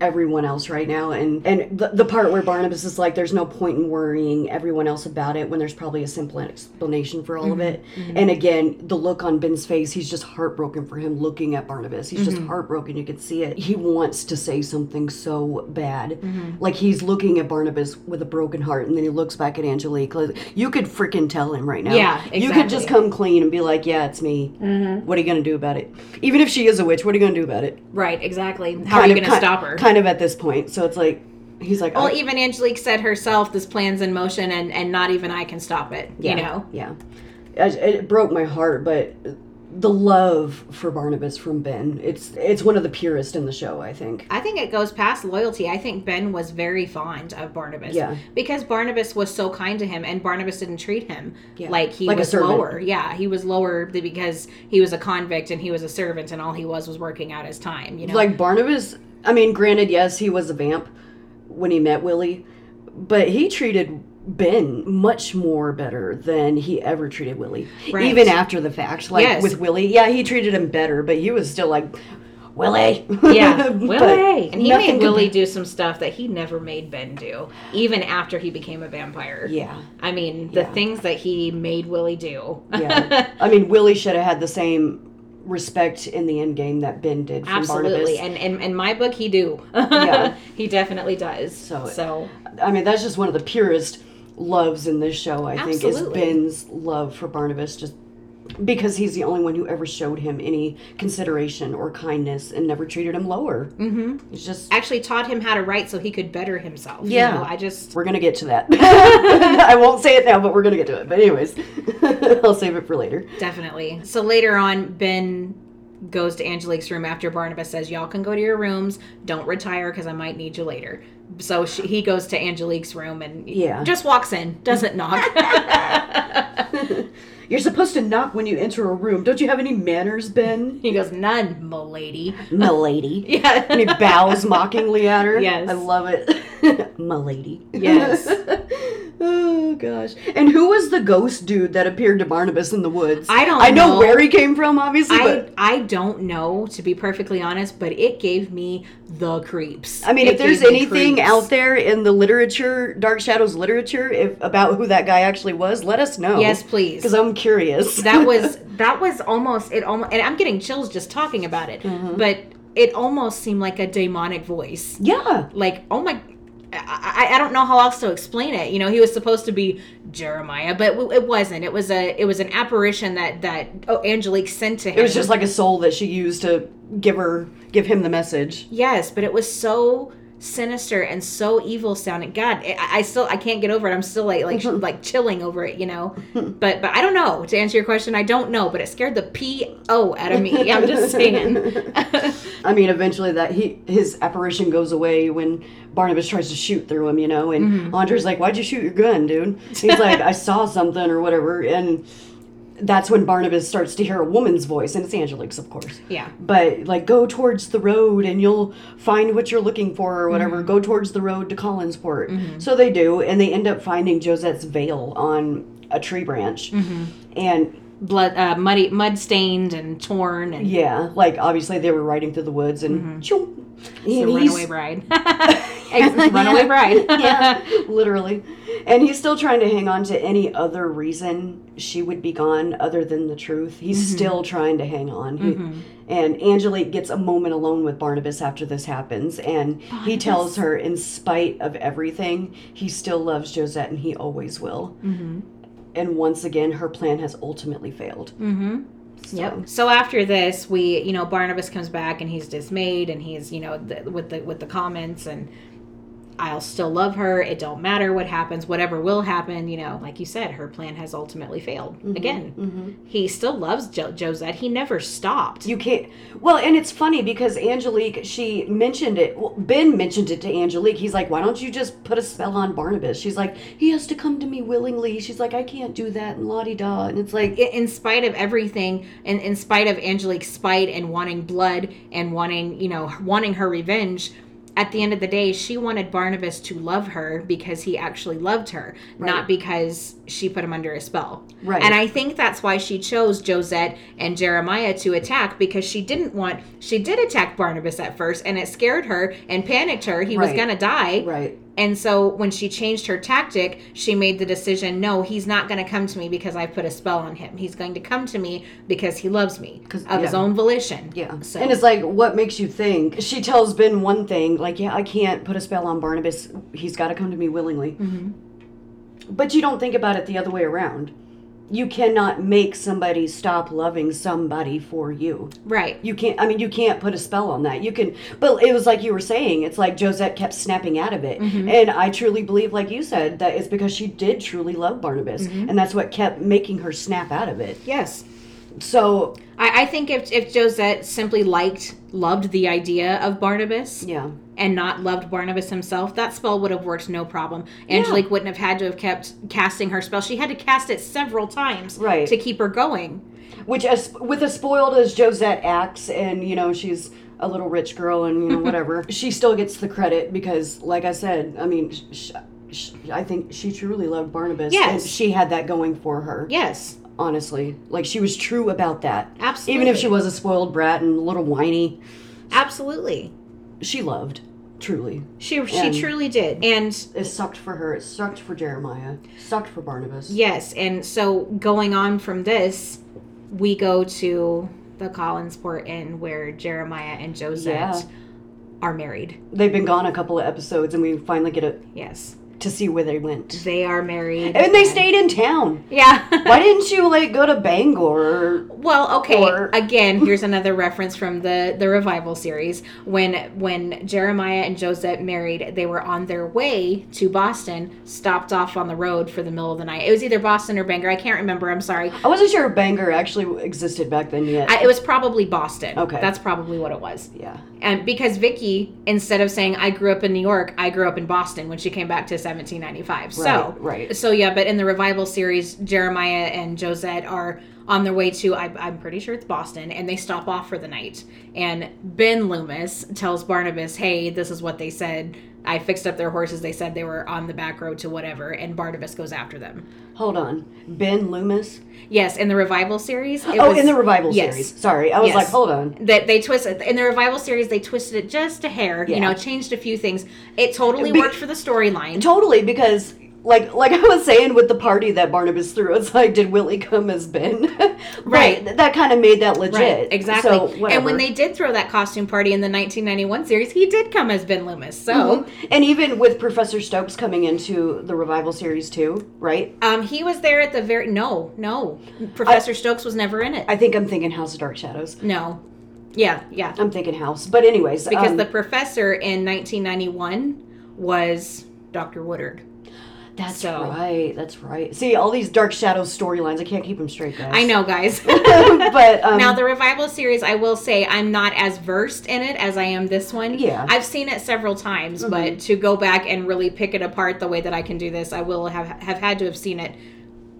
everyone else right now. And and the, the part where barnabas is like there's no point in worrying everyone else about it when there's probably a simple explanation for all of mm-hmm. it. Mm-hmm. And again the look on ben's face he's just heartbroken for him looking at barnabas. He's just mm-hmm. heartbroken. You can see it. He wants to say something so bad. Like he's looking at barnabas with a broken heart and then he looks back at angelique. You could freaking tell him right now. Yeah, exactly. you could just come clean and be like yeah it's me. What are you gonna do about it? Even if she is a witch what are you gonna do about it? Right exactly. How are you of- going to ki- stop her Kind of at this point. So it's like he's like, well I- even angelique said herself this plan's in motion and and not even i can stop it yeah, you know yeah. It, it broke my heart, but the love for Barnabas from Ben. It's it's one of the purest in the show, I think. I think it goes past loyalty. I think Ben was very fond of Barnabas. Yeah. Because Barnabas was so kind to him and Barnabas didn't treat him Yeah. like he Like was lower. Yeah, he was lower because he was a convict and he was a servant and all he was was working out his time, you know. Like Barnabas, I mean, granted, yes, he was a vamp when he met Willie, but he treated Ben much more better than he ever treated Willie. Right. Even after the fact. Like Yes. with Willie, yeah, he treated him better, but he was still like, Willie. yeah, (laughs) Willie. And he made Willie do some stuff that he never made Ben do, even after he became a vampire. Yeah. I mean, the Yeah. things that he made Willie do. Yeah. (laughs) I mean, Willie should have had the same respect in the end game that Ben did Absolutely. Barnabas. And in my book he do. Yeah. (laughs) he definitely does. So- so I mean, that's just one of the purest loves in this show, I think, is Ben's love for Barnabas, just because he's the only one who ever showed him any consideration or kindness and never treated him lower. Mm-hmm. It's just, actually taught him how to write so he could better himself. you Yeah. know? I just we're going to get to that. (laughs) I won't say it now, but we're going to get to it. But, anyways, (laughs) I'll save it for later. definitely. So later on, Ben goes to Angelique's room after Barnabas says, "Y'all can go to your rooms. Don't retire because I might need you later." So she, he goes to Angelique's room and Yeah. just walks in, doesn't knock. (laughs) You're supposed to knock when you enter a room. Don't you have any manners, Ben? (laughs) he goes, "None, milady." Milady. (laughs) Yeah. And he bows mockingly at her. Yes. I love it. (laughs) Milady. Yes. Oh gosh. And who was the ghost dude that appeared to Barnabas in the woods? I don't know. I know, know. where he came from, obviously, I but I don't know to be perfectly honest, but it gave me the creeps. I mean, It if there's anything creeps. out there in the literature, Dark Shadows literature, if about who that guy actually was, let us know. Yes, please. Because I'm curious. that was (laughs) that was almost it almost and I'm getting chills just talking about it. Mm-hmm. But it almost seemed like a demonic voice. yeah. Like, oh my I, I don't know how else to explain it. You know, he was supposed to be Jeremiah, but it wasn't. It was a it was an apparition that that oh, Angelique sent to him. It was just like a soul that she used to give her, give him the message. Yes, but it was so sinister and so evil sounding. God, I, I still I can't get over it. I'm still like like (laughs) like chilling over it, you know. (laughs) But but I don't know. To answer your question, I don't know. But it scared the p o out of me. (laughs) I'm just saying. I mean, eventually that he his apparition goes away when Barnabas tries to shoot through him, you know, and Mm-hmm. Andre's like, "Why'd you shoot your gun, dude?" He's like, "I saw something or whatever," and that's when Barnabas starts to hear a woman's voice, and it's Angelique's, of course. yeah. But like, go towards the road and you'll find what you're looking for, or whatever. Mm-hmm. Go towards the road to Collinsport. So they do, and they end up finding Josette's veil on a tree branch, Mm-hmm. and Blood, uh, muddy, mud stained and torn, and yeah, like obviously they were riding through the woods, and and he's- (laughs) (laughs) runaway bride. Runaway (laughs) bride. yeah, literally. And he's still trying to hang on to any other reason she would be gone other than the truth. He's Mm-hmm. still trying to hang on. He- And Angelique gets a moment alone with Barnabas after this happens, and he tells her, in spite of everything, he still loves Josette and he always will. Mm-hmm. And once again, her plan has ultimately failed. Mm-hmm. So, Yep. So after this, we, you know, Barnabas comes back and he's dismayed and he's, you know, the, with the with the comments and I'll still love her. It don't matter what happens, whatever will happen. You know, like you said, her plan has ultimately failed. Mm-hmm, Again, he still loves jo- Josette. He never stopped. You can't. Well, and it's funny because Angelique, she mentioned it. Well, ben mentioned it to Angelique. He's like, "Why don't you just put a spell on Barnabas?" She's like, "He has to come to me willingly." She's like, "I can't do that." And la di da. And it's like, in in spite of everything and in spite of angelique's spite and wanting blood and wanting you know wanting her revenge at the end of the day she wanted barnabas to love her because he actually loved her not because she put him under a spell. Right. and i think that's why she chose josette and jeremiah to attack because she didn't want she did attack barnabas at first and it scared her and panicked her. He was gonna die. Right. And so when she changed her tactic, she made the decision no, he's not going to come to me because I put a spell on him. He's going to come to me because he loves me of his own volition. Yeah. So And it's like, what makes you think? She tells Ben one thing, like, "Yeah, I can't put a spell on Barnabas. He's got to come to me willingly." Mm-hmm. But you don't think about it the other way around. You cannot make somebody stop loving somebody for you. right. You can't. I mean, you can't put a spell on that. You can, but it was like you were saying. It's like Josette kept snapping out of it, mm-hmm. and I truly believe, like you said, that it's because she did truly love Barnabas, mm-hmm. and that's what kept making her snap out of it. Yes. So I, I think if if Josette simply liked loved the idea of Barnabas yeah, and not loved Barnabas himself, that spell would have worked no problem. Angelique wouldn't have had to have kept casting her spell. She had to cast it several times Right. to keep her going. which as with as spoiled as Josette acts, and you know she's a little rich girl, and you know (laughs) whatever, she still gets the credit because, like I said, I mean, sh- sh- I think she truly loved Barnabas, Yes. and she had that going for her. Yes, Honestly, like she was true about that. absolutely. Even if she was a spoiled brat and a little whiny, absolutely, she loved truly. she she And- truly did. And It sucked for her. It sucked for Jeremiah. Sucked for Barnabas. Yes, and so going on from this, we go to the Collinsport Inn where Jeremiah and Josette Yeah. are married. They've been gone a couple of episodes, and we finally get a, Yes, to see where they went. they are married, And they stayed in town. Yeah. (laughs) Why didn't you like go to Bangor? Well, okay. Or- (laughs) Again, here's another reference from the the revival series. When when Jeremiah and Josette married, they were on their way to Boston, stopped off on the road for the middle of the night. It was either Boston or Bangor. I can't remember. I'm sorry. I wasn't sure if Bangor actually existed back then yet. I, it was probably Boston. Okay. That's probably what it was. yeah. And because Vicky, instead of saying I grew up in New York, I grew up in Boston when she came back to 1795. so, Right, right. So yeah, but in the revival series, Jeremiah and Josette are on their way to I, I'm pretty sure it's Boston, and they stop off for the night. And Ben Loomis tells Barnabas, "Hey, this is what they said. I fixed up their horses. They said they were on the back road to whatever." And Barnabas goes after them. Hold on. Ben Loomis? Yes, in the revival series. it oh, was- in the revival yes. series. Sorry. I was Yes. like, hold on. that they twisted in the revival series they twisted it just a hair you know changed a few things it totally Be- worked for the storyline Totally, because like like I was saying with the party that Barnabas threw, it's like, did Willie come as Ben? (laughs) Right. That kind of made that legit. right exactly So, and when they did throw that costume party in the 1991 series he did come as ben loomis so Mhm. And even with Professor Stokes coming into the revival series too, right? um he was there at the very no no professor stokes was never in it I think I'm thinking House of Dark Shadows. no yeah yeah I'm thinking House. But anyways, because um, the professor in 1991 was dr woodard that's so- right. That's right. See, all these Dark Shadows storylines, I can't keep them straight, guys. i know guys (laughs) (laughs) but um, now the revival series i will say i'm not as versed in it as i am this one Yeah. Mm-hmm. i've seen it several times but to go back and really pick it apart the way that i can do this i will have have had to have seen it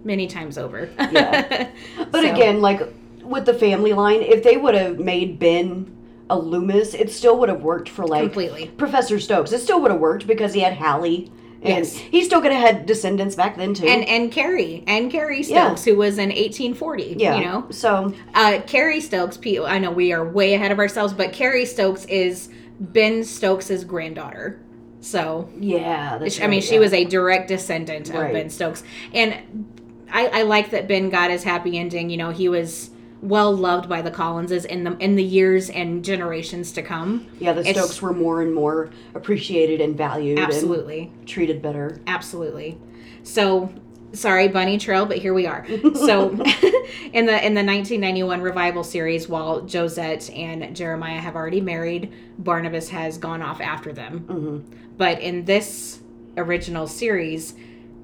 many times over Yeah. (laughs) But So- again, like with the family line, if they would have made Ben a Loomis, it still would have worked for like completely Professor Stokes. It still would have worked because he had Hallie. And Yes. he still could have had descendants back then too. and and carrie and carrie Yeah. stokes who was in 1840 yeah. you know So uh carrie stokes I know we are way ahead of ourselves but carrie stokes is ben stokes's granddaughter so yeah, that's I mean, she yeah. was a direct descendant of Right. Ben Stokes, and I, I like that Ben got his happy ending. You know, he was well loved by the Collinses in the in the years and generations to come. Yeah, the It's- Stokes were more and more appreciated and valued Absolutely, and treated better. absolutely. So, sorry, Bunny Trail, but here we are. So, (laughs) in the in the 1991 revival series, while Josette and Jeremiah have already married, Barnabas has gone off after them. hmm But in this original series,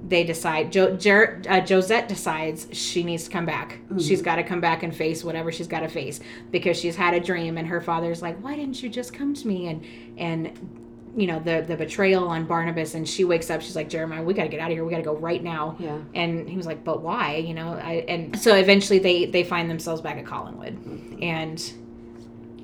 they decide jo- Jer- uh, Josette decides she needs to come back. She's got to come back and face whatever she's got to face because she's had a dream, and her father's like, "Why didn't you just come to me?" and and you know the the betrayal on Barnabas, and she wakes up. She's like, "Jeremiah, we got to get out of here. We got to go right now." Yeah. And he was like, "But why?" You know, I, and so eventually they they find themselves back at Collinwood, and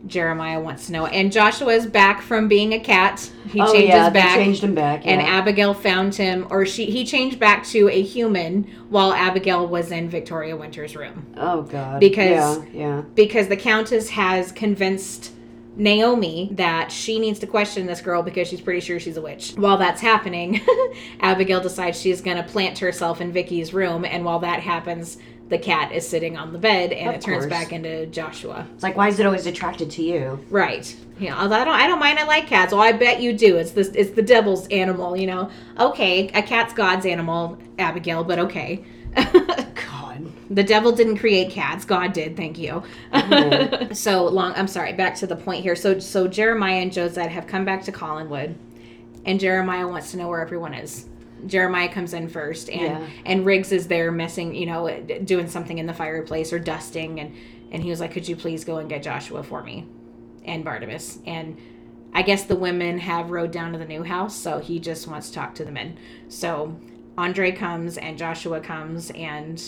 Jeremiah wants to know. And Joshua is back from being a cat. He oh changes yeah, back. changed him back. And. Abigail found him, or she he changed back to a human while Abigail was in Victoria Winter's room oh god. because- yeah, yeah. because the Countess has convinced Naomi that she needs to question this girl because she's pretty sure she's a witch. While that's happening, (laughs) Abigail decides she's going to plant herself in Vicky's room, and while that happens, the cat is sitting on the bed, and Of it turns course. back into Joshua. It's like, why is it always attracted to you? Right. You know, I don't. I don't mind. I like cats. Well, I bet you do. It's this. It's the devil's animal. You know. Okay, a cat's God's animal, Abigail. But okay. (laughs) God. the devil didn't create cats. God did. Thank you. Mhm. (laughs) so long. I'm sorry. Back to the point here. So so Jeremiah and Josette have come back to Collinwood, and Jeremiah wants to know where everyone is. Jeremiah comes in first, and Yeah. and Riggs is there messing, you know, doing something in the fireplace or dusting, and and he was like, "Could you please go and get Joshua for me?" And Barnabas, and I guess the women have rode down to the new house, so he just wants to talk to the men. So Andre comes and Joshua comes and.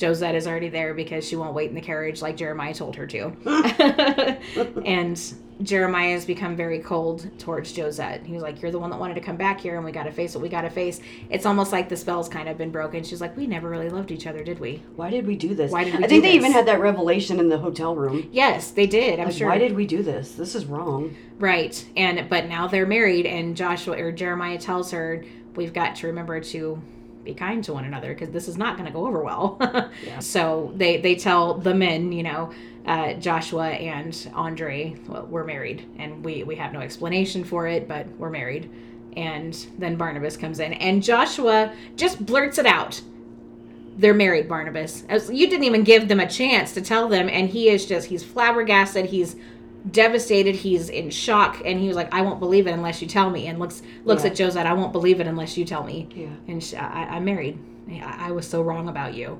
Josette is already there because she won't wait in the carriage like Jeremiah told her to. (laughs) and Jeremiah has become very cold towards Josette. He was like, You're the one that wanted to come back here, and we got to face what we got to face. It's almost like the spell's kind of been broken. She's like, We never really loved each other, did we? Why did we do this? Why did we I think they even had that revelation in the hotel room. Yes, they did. I'm Like, sure. Why did we do this? This is wrong. Right. And but now they're married and Joshua or Jeremiah tells her we've got to remember to be kind to one another because this is not going to go over well. (laughs) So they they tell the men, you know, uh, Joshua and Andre, well, we're married and we we have no explanation for it, but we're married. And then Barnabas comes in and Joshua just blurts it out. They're married, Barnabas. As- You didn't even give them a chance to tell them, and he is just, he's flabbergasted. He's devastated. He's in shock, and he was like, "I won't believe it unless you tell me." And looks looks Yeah. at Josette, "I won't believe it unless you tell me." Yeah. And she, I, I'm married. I, I was so wrong about you.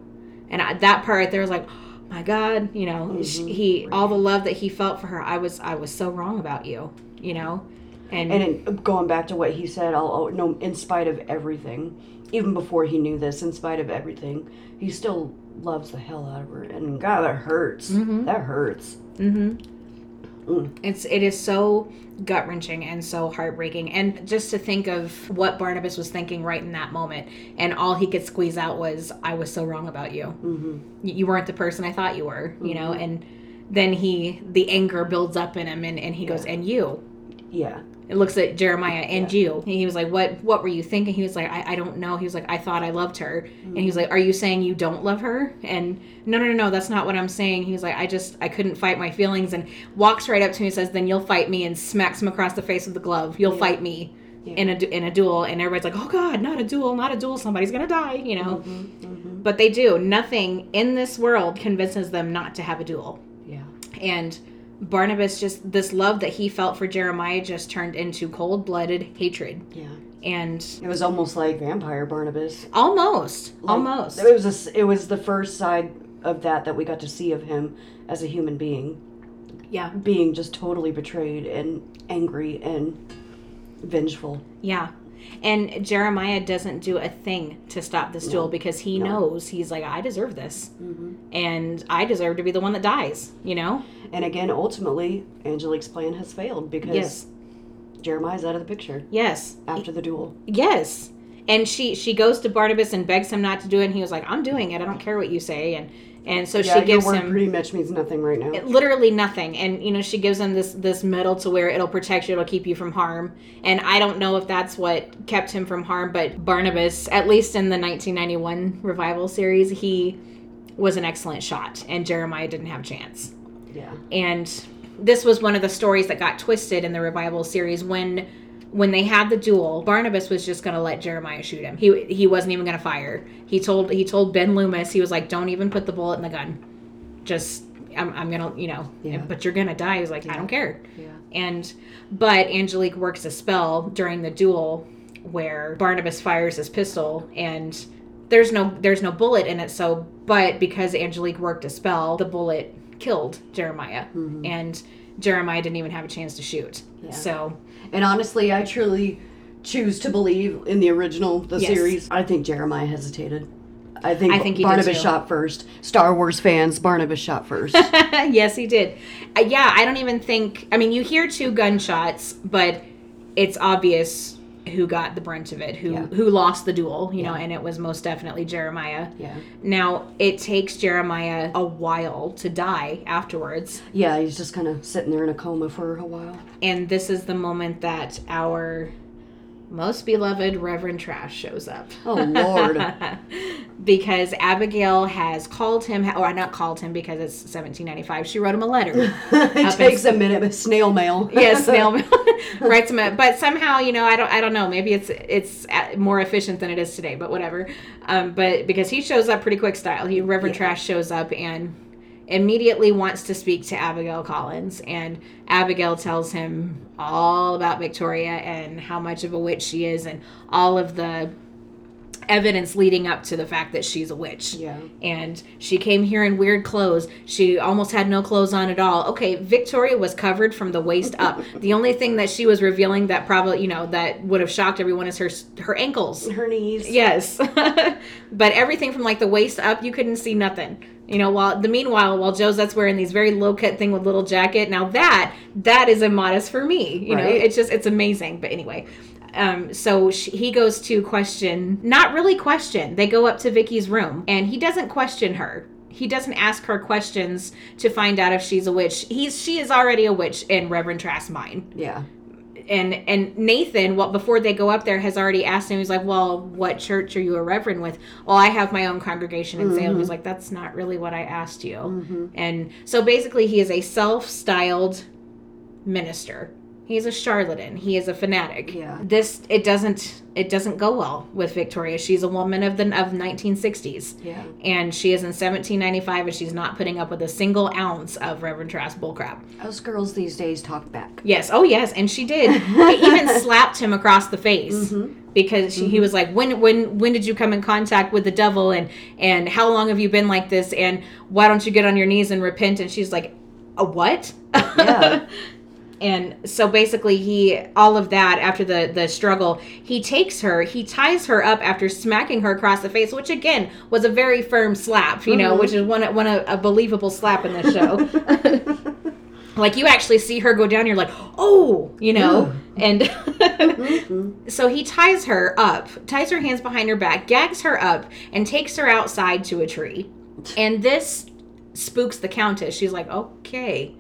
And I, that part right there was like, oh my God, you know, sh he all the love that he felt for her. I was I was so wrong about you, you know, and, And in, going back to what he said, I'll, no, in spite of everything, even before he knew this, in spite of everything, he still loves the hell out of her. And God, that hurts. Mhm. That hurts. hmm It's it is so gut wrenching and so heartbreaking, and just to think of what Barnabas was thinking right in that moment, and all he could squeeze out was, "I was so wrong about you. hmm Y- You weren't the person I thought you were." You know, and then he the anger builds up in him, and and he goes, "And you." Yeah. It looks at Jeremiah and you. And he was like, "What? What were you thinking?" He was like, "I, I don't know." He was like, "I thought I loved her." And he was like, "Are you saying you don't love her?" And no, no, no, no, that's not what I'm saying. He was like, "I just I couldn't fight my feelings." And walks right up to me and says, "Then you'll fight me," and smacks him across the face with the glove. You'll fight me Yeah. in a in a duel. And everybody's like, "Oh God, not a duel, not a duel. Somebody's gonna die," you know. Mm-hmm. But they do. Nothing in this world convinces them not to have a duel Yeah. and Barnabas just this love that he felt for Jeremiah just turned into cold-blooded hatred Yeah. and It was almost like vampire Barnabas. almost Like, almost It was a it was the first side of that that we got to see of him as a human being, yeah being just totally betrayed and angry and vengeful. yeah and Jeremiah doesn't do a thing to stop this duel because he No. knows he's like I deserve this. Hmm and I deserve to be the one that dies you know? And again, ultimately, Angelique's plan has failed because Yes. Jeremiah's out of the picture yes. after the duel. yes. And she she goes to Barnabas and begs him not to do it. And he was like I'm doing it. I don't care what you say. And and so yeah, she gives your word him pretty much means nothing right now. It- literally nothing. And you know she gives him this this medal to where it'll protect you. It'll keep you from harm. And i don't know if that's what kept him from harm but barnabas at least in the 1991 revival series he was an excellent shot and jeremiah didn't have a chance. Yeah. and this was one of the stories that got twisted in the revival series when when they had the duel barnabas was just going to let jeremiah shoot him. He he wasn't even going to fire. He told he told ben loomis he was like don't even put the bullet in the gun. Just i'm, I'm gonna you know Yeah. but you're gonna die. He's like i don't care. Yeah. and but angelique works a spell during the duel where barnabas fires his pistol and there's no there's no bullet in it. So but because angelique worked a spell the bullet killed jeremiah. Mm-hmm. And jeremiah didn't even have a chance to shoot. Yeah. so And honestly, I truly choose to believe in the original, the Yes. series. I think Jeremiah hesitated. I think, I think Barnabas shot first. Star Wars fans, Barnabas shot first. (laughs) yes he did uh, yeah i don't even think i mean you hear two gunshots but it's obvious who got the brunt of it who Yeah. who lost the duel you know and it was most definitely jeremiah yeah. Now, it takes Jeremiah a while to die afterwards. Yeah, he's just kind of sitting there in a coma for a while. And this is the moment that our most beloved Reverend Trask shows up. Oh, Lord. (laughs) because Abigail has called him, or I not called him because it's 1795. She wrote him a letter. (laughs) it takes a minute, but snail mail. (laughs) yes, snail mail. writes him a, but somehow you know I don't I don't know maybe it's it's uh, more efficient than it is today but whatever um, but because he shows up pretty quick style he Reverend Yeah. Trask shows up and immediately wants to speak to Abigail Collins and Abigail tells him all about Victoria and how much of a witch she is and all of the evidence leading up to the fact that she's a witch. Yeah. And she came here in weird clothes. She almost had no clothes on at all. Okay, Victoria was covered from the waist up. (laughs) the only thing that she was revealing that probably, you know, that would have shocked everyone is her her ankles. Her knees. Yes. (laughs) but everything from like the waist up, you couldn't see nothing. You know, while the meanwhile, while Josette's wearing these very low cut thing with little jacket, now that that is immodest for me. You know, it's just it's amazing. But anyway, um, so she, he goes to question, not really question. They go up to Vicky's room, and he doesn't question her. He doesn't ask her questions to find out if she's a witch. He's she is already a witch in Reverend Trask's mind Yeah. and and Nathan, well, before they go up there, has already asked him. He's like, "Well, what church are you a reverend with?" Well, I have my own congregation in Salem. He's like, "That's not really what I asked you." And so basically, he is a self-styled minister. He's a charlatan. He is a fanatic. Yeah. This it doesn't it doesn't go well with Victoria. She's a woman of the of 1960s. Yeah. And she is in 1795, and she's not putting up with a single ounce of Reverend Trask bullcrap. Us girls these days talk back. Yes. Oh, yes. And she did. He even (laughs) slapped him across the face mm-hmm. because she, he mm-hmm. was like, "When when when did you come in contact with the devil? And and how long have you been like this? And why don't you get on your knees and repent?" And she's like, "A what?" Yeah. (laughs) and so basically he all of that after the the struggle he takes her he ties her up after smacking her across the face which again was a very firm slap you know mm-hmm. which is one one a, a believable slap in this show. (laughs) Like you actually see her go down you're like oh you know? And mm-hmm. (laughs) so he ties her up ties her hands behind her back gags her up and takes her outside to a tree. And this spooks the countess. She's like okay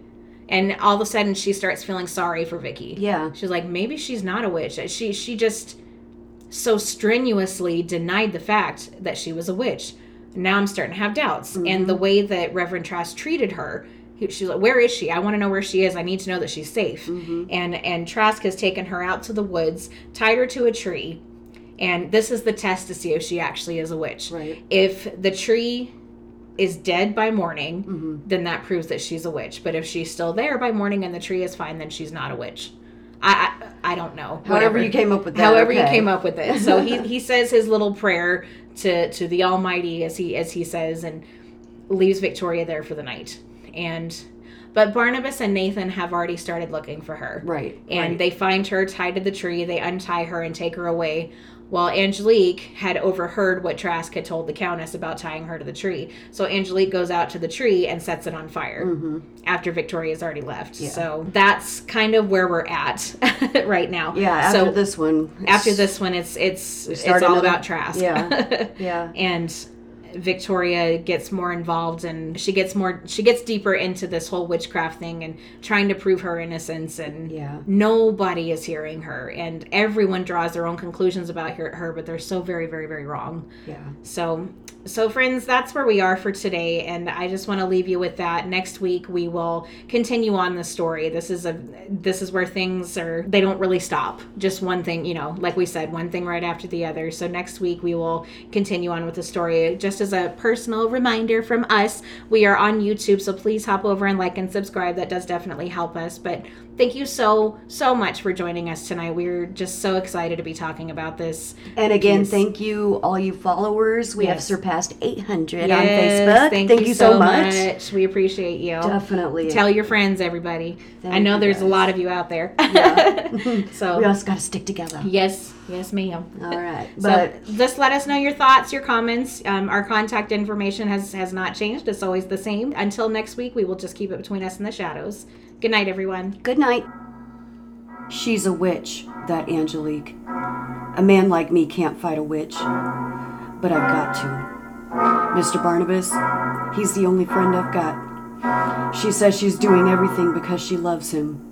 and all of a sudden she starts feeling sorry for Vicky. Yeah. She's like maybe she's not a witch. She she just so strenuously denied the fact that she was a witch. Now I'm starting to have doubts. And the mm-hmm. way that Reverend Trask treated her, he- she's like, "Where is she? I want to know where she is. I need to know that she's safe." Mm-hmm. And and Trask has taken her out to the woods, tied her to a tree, and this is the test to see if she actually is a witch. Right. If the tree is dead by morning, Mm-hmm. then that proves that she's a witch. But if she's still there by morning and the tree is fine, then she's not a witch. I I, I don't know. However Whatever. you came up with that. However you came up with it. So he (laughs) he says his little prayer to to the Almighty as he as he says and leaves Victoria there for the night. And but Barnabas and Nathan have already started looking for her. Right. And right. they find her tied to the tree. They untie her and take her away. While Angelique had overheard what Trask had told the Countess about tying her to the tree. So Angelique goes out to the tree and sets it on fire mm-hmm. after Victoria's already left. So that's kind of where we're at (laughs) right now. yeah. After so this one. after this one, it's it's it's all about Trask. Yeah. (laughs) Yeah. and Victoria gets more involved and she gets more she gets deeper into this whole witchcraft thing and trying to prove her innocence and Yeah. nobody is hearing her and everyone draws their own conclusions about her, her but they're so very very very wrong. Yeah. So so friends, that's where we are for today and I just want to leave you with that. Next week we will continue on the story. This is a this is where things are they don't really stop. Just one thing, you know, like we said, one thing right after the other. So next week we will continue on with the story. Just as a personal reminder from us, we are on YouTube, so please hop over and like and subscribe. That does definitely help us. But thank you so so much for joining us tonight. We're just so excited to be talking about this. And again, Yes. thank you, all you followers. We have surpassed 800 on Yes, Facebook. Thank, you, so much. much. We appreciate you. Definitely. Tell your friends, everybody. I know you, there's a lot of you out there. (laughs) so (laughs) we also got to stick together. yes, yes, ma'am. All right. (laughs) So But just let us know your thoughts, your comments. Um, our contact information has has not changed. It's always the same. Until next week, we will just keep it between us and the shadows. Good night, everyone. good night. She's a witch, that Angelique. A man like me can't fight a witch. But I've got to. Mr. Barnabas, he's the only friend I've got. She says she's doing everything because she loves him.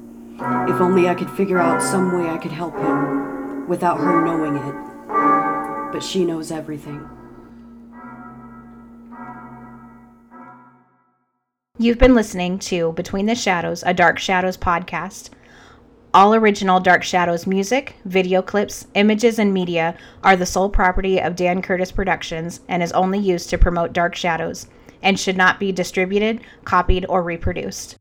If only I could figure out some way I could help him without her knowing it. But she knows everything. You've been listening to Between the Shadows, a Dark Shadows podcast. All original Dark Shadows music, video clips, images, and media are the sole property of Dan Curtis Productions and is only used to promote Dark Shadows and should not be distributed, copied, or reproduced.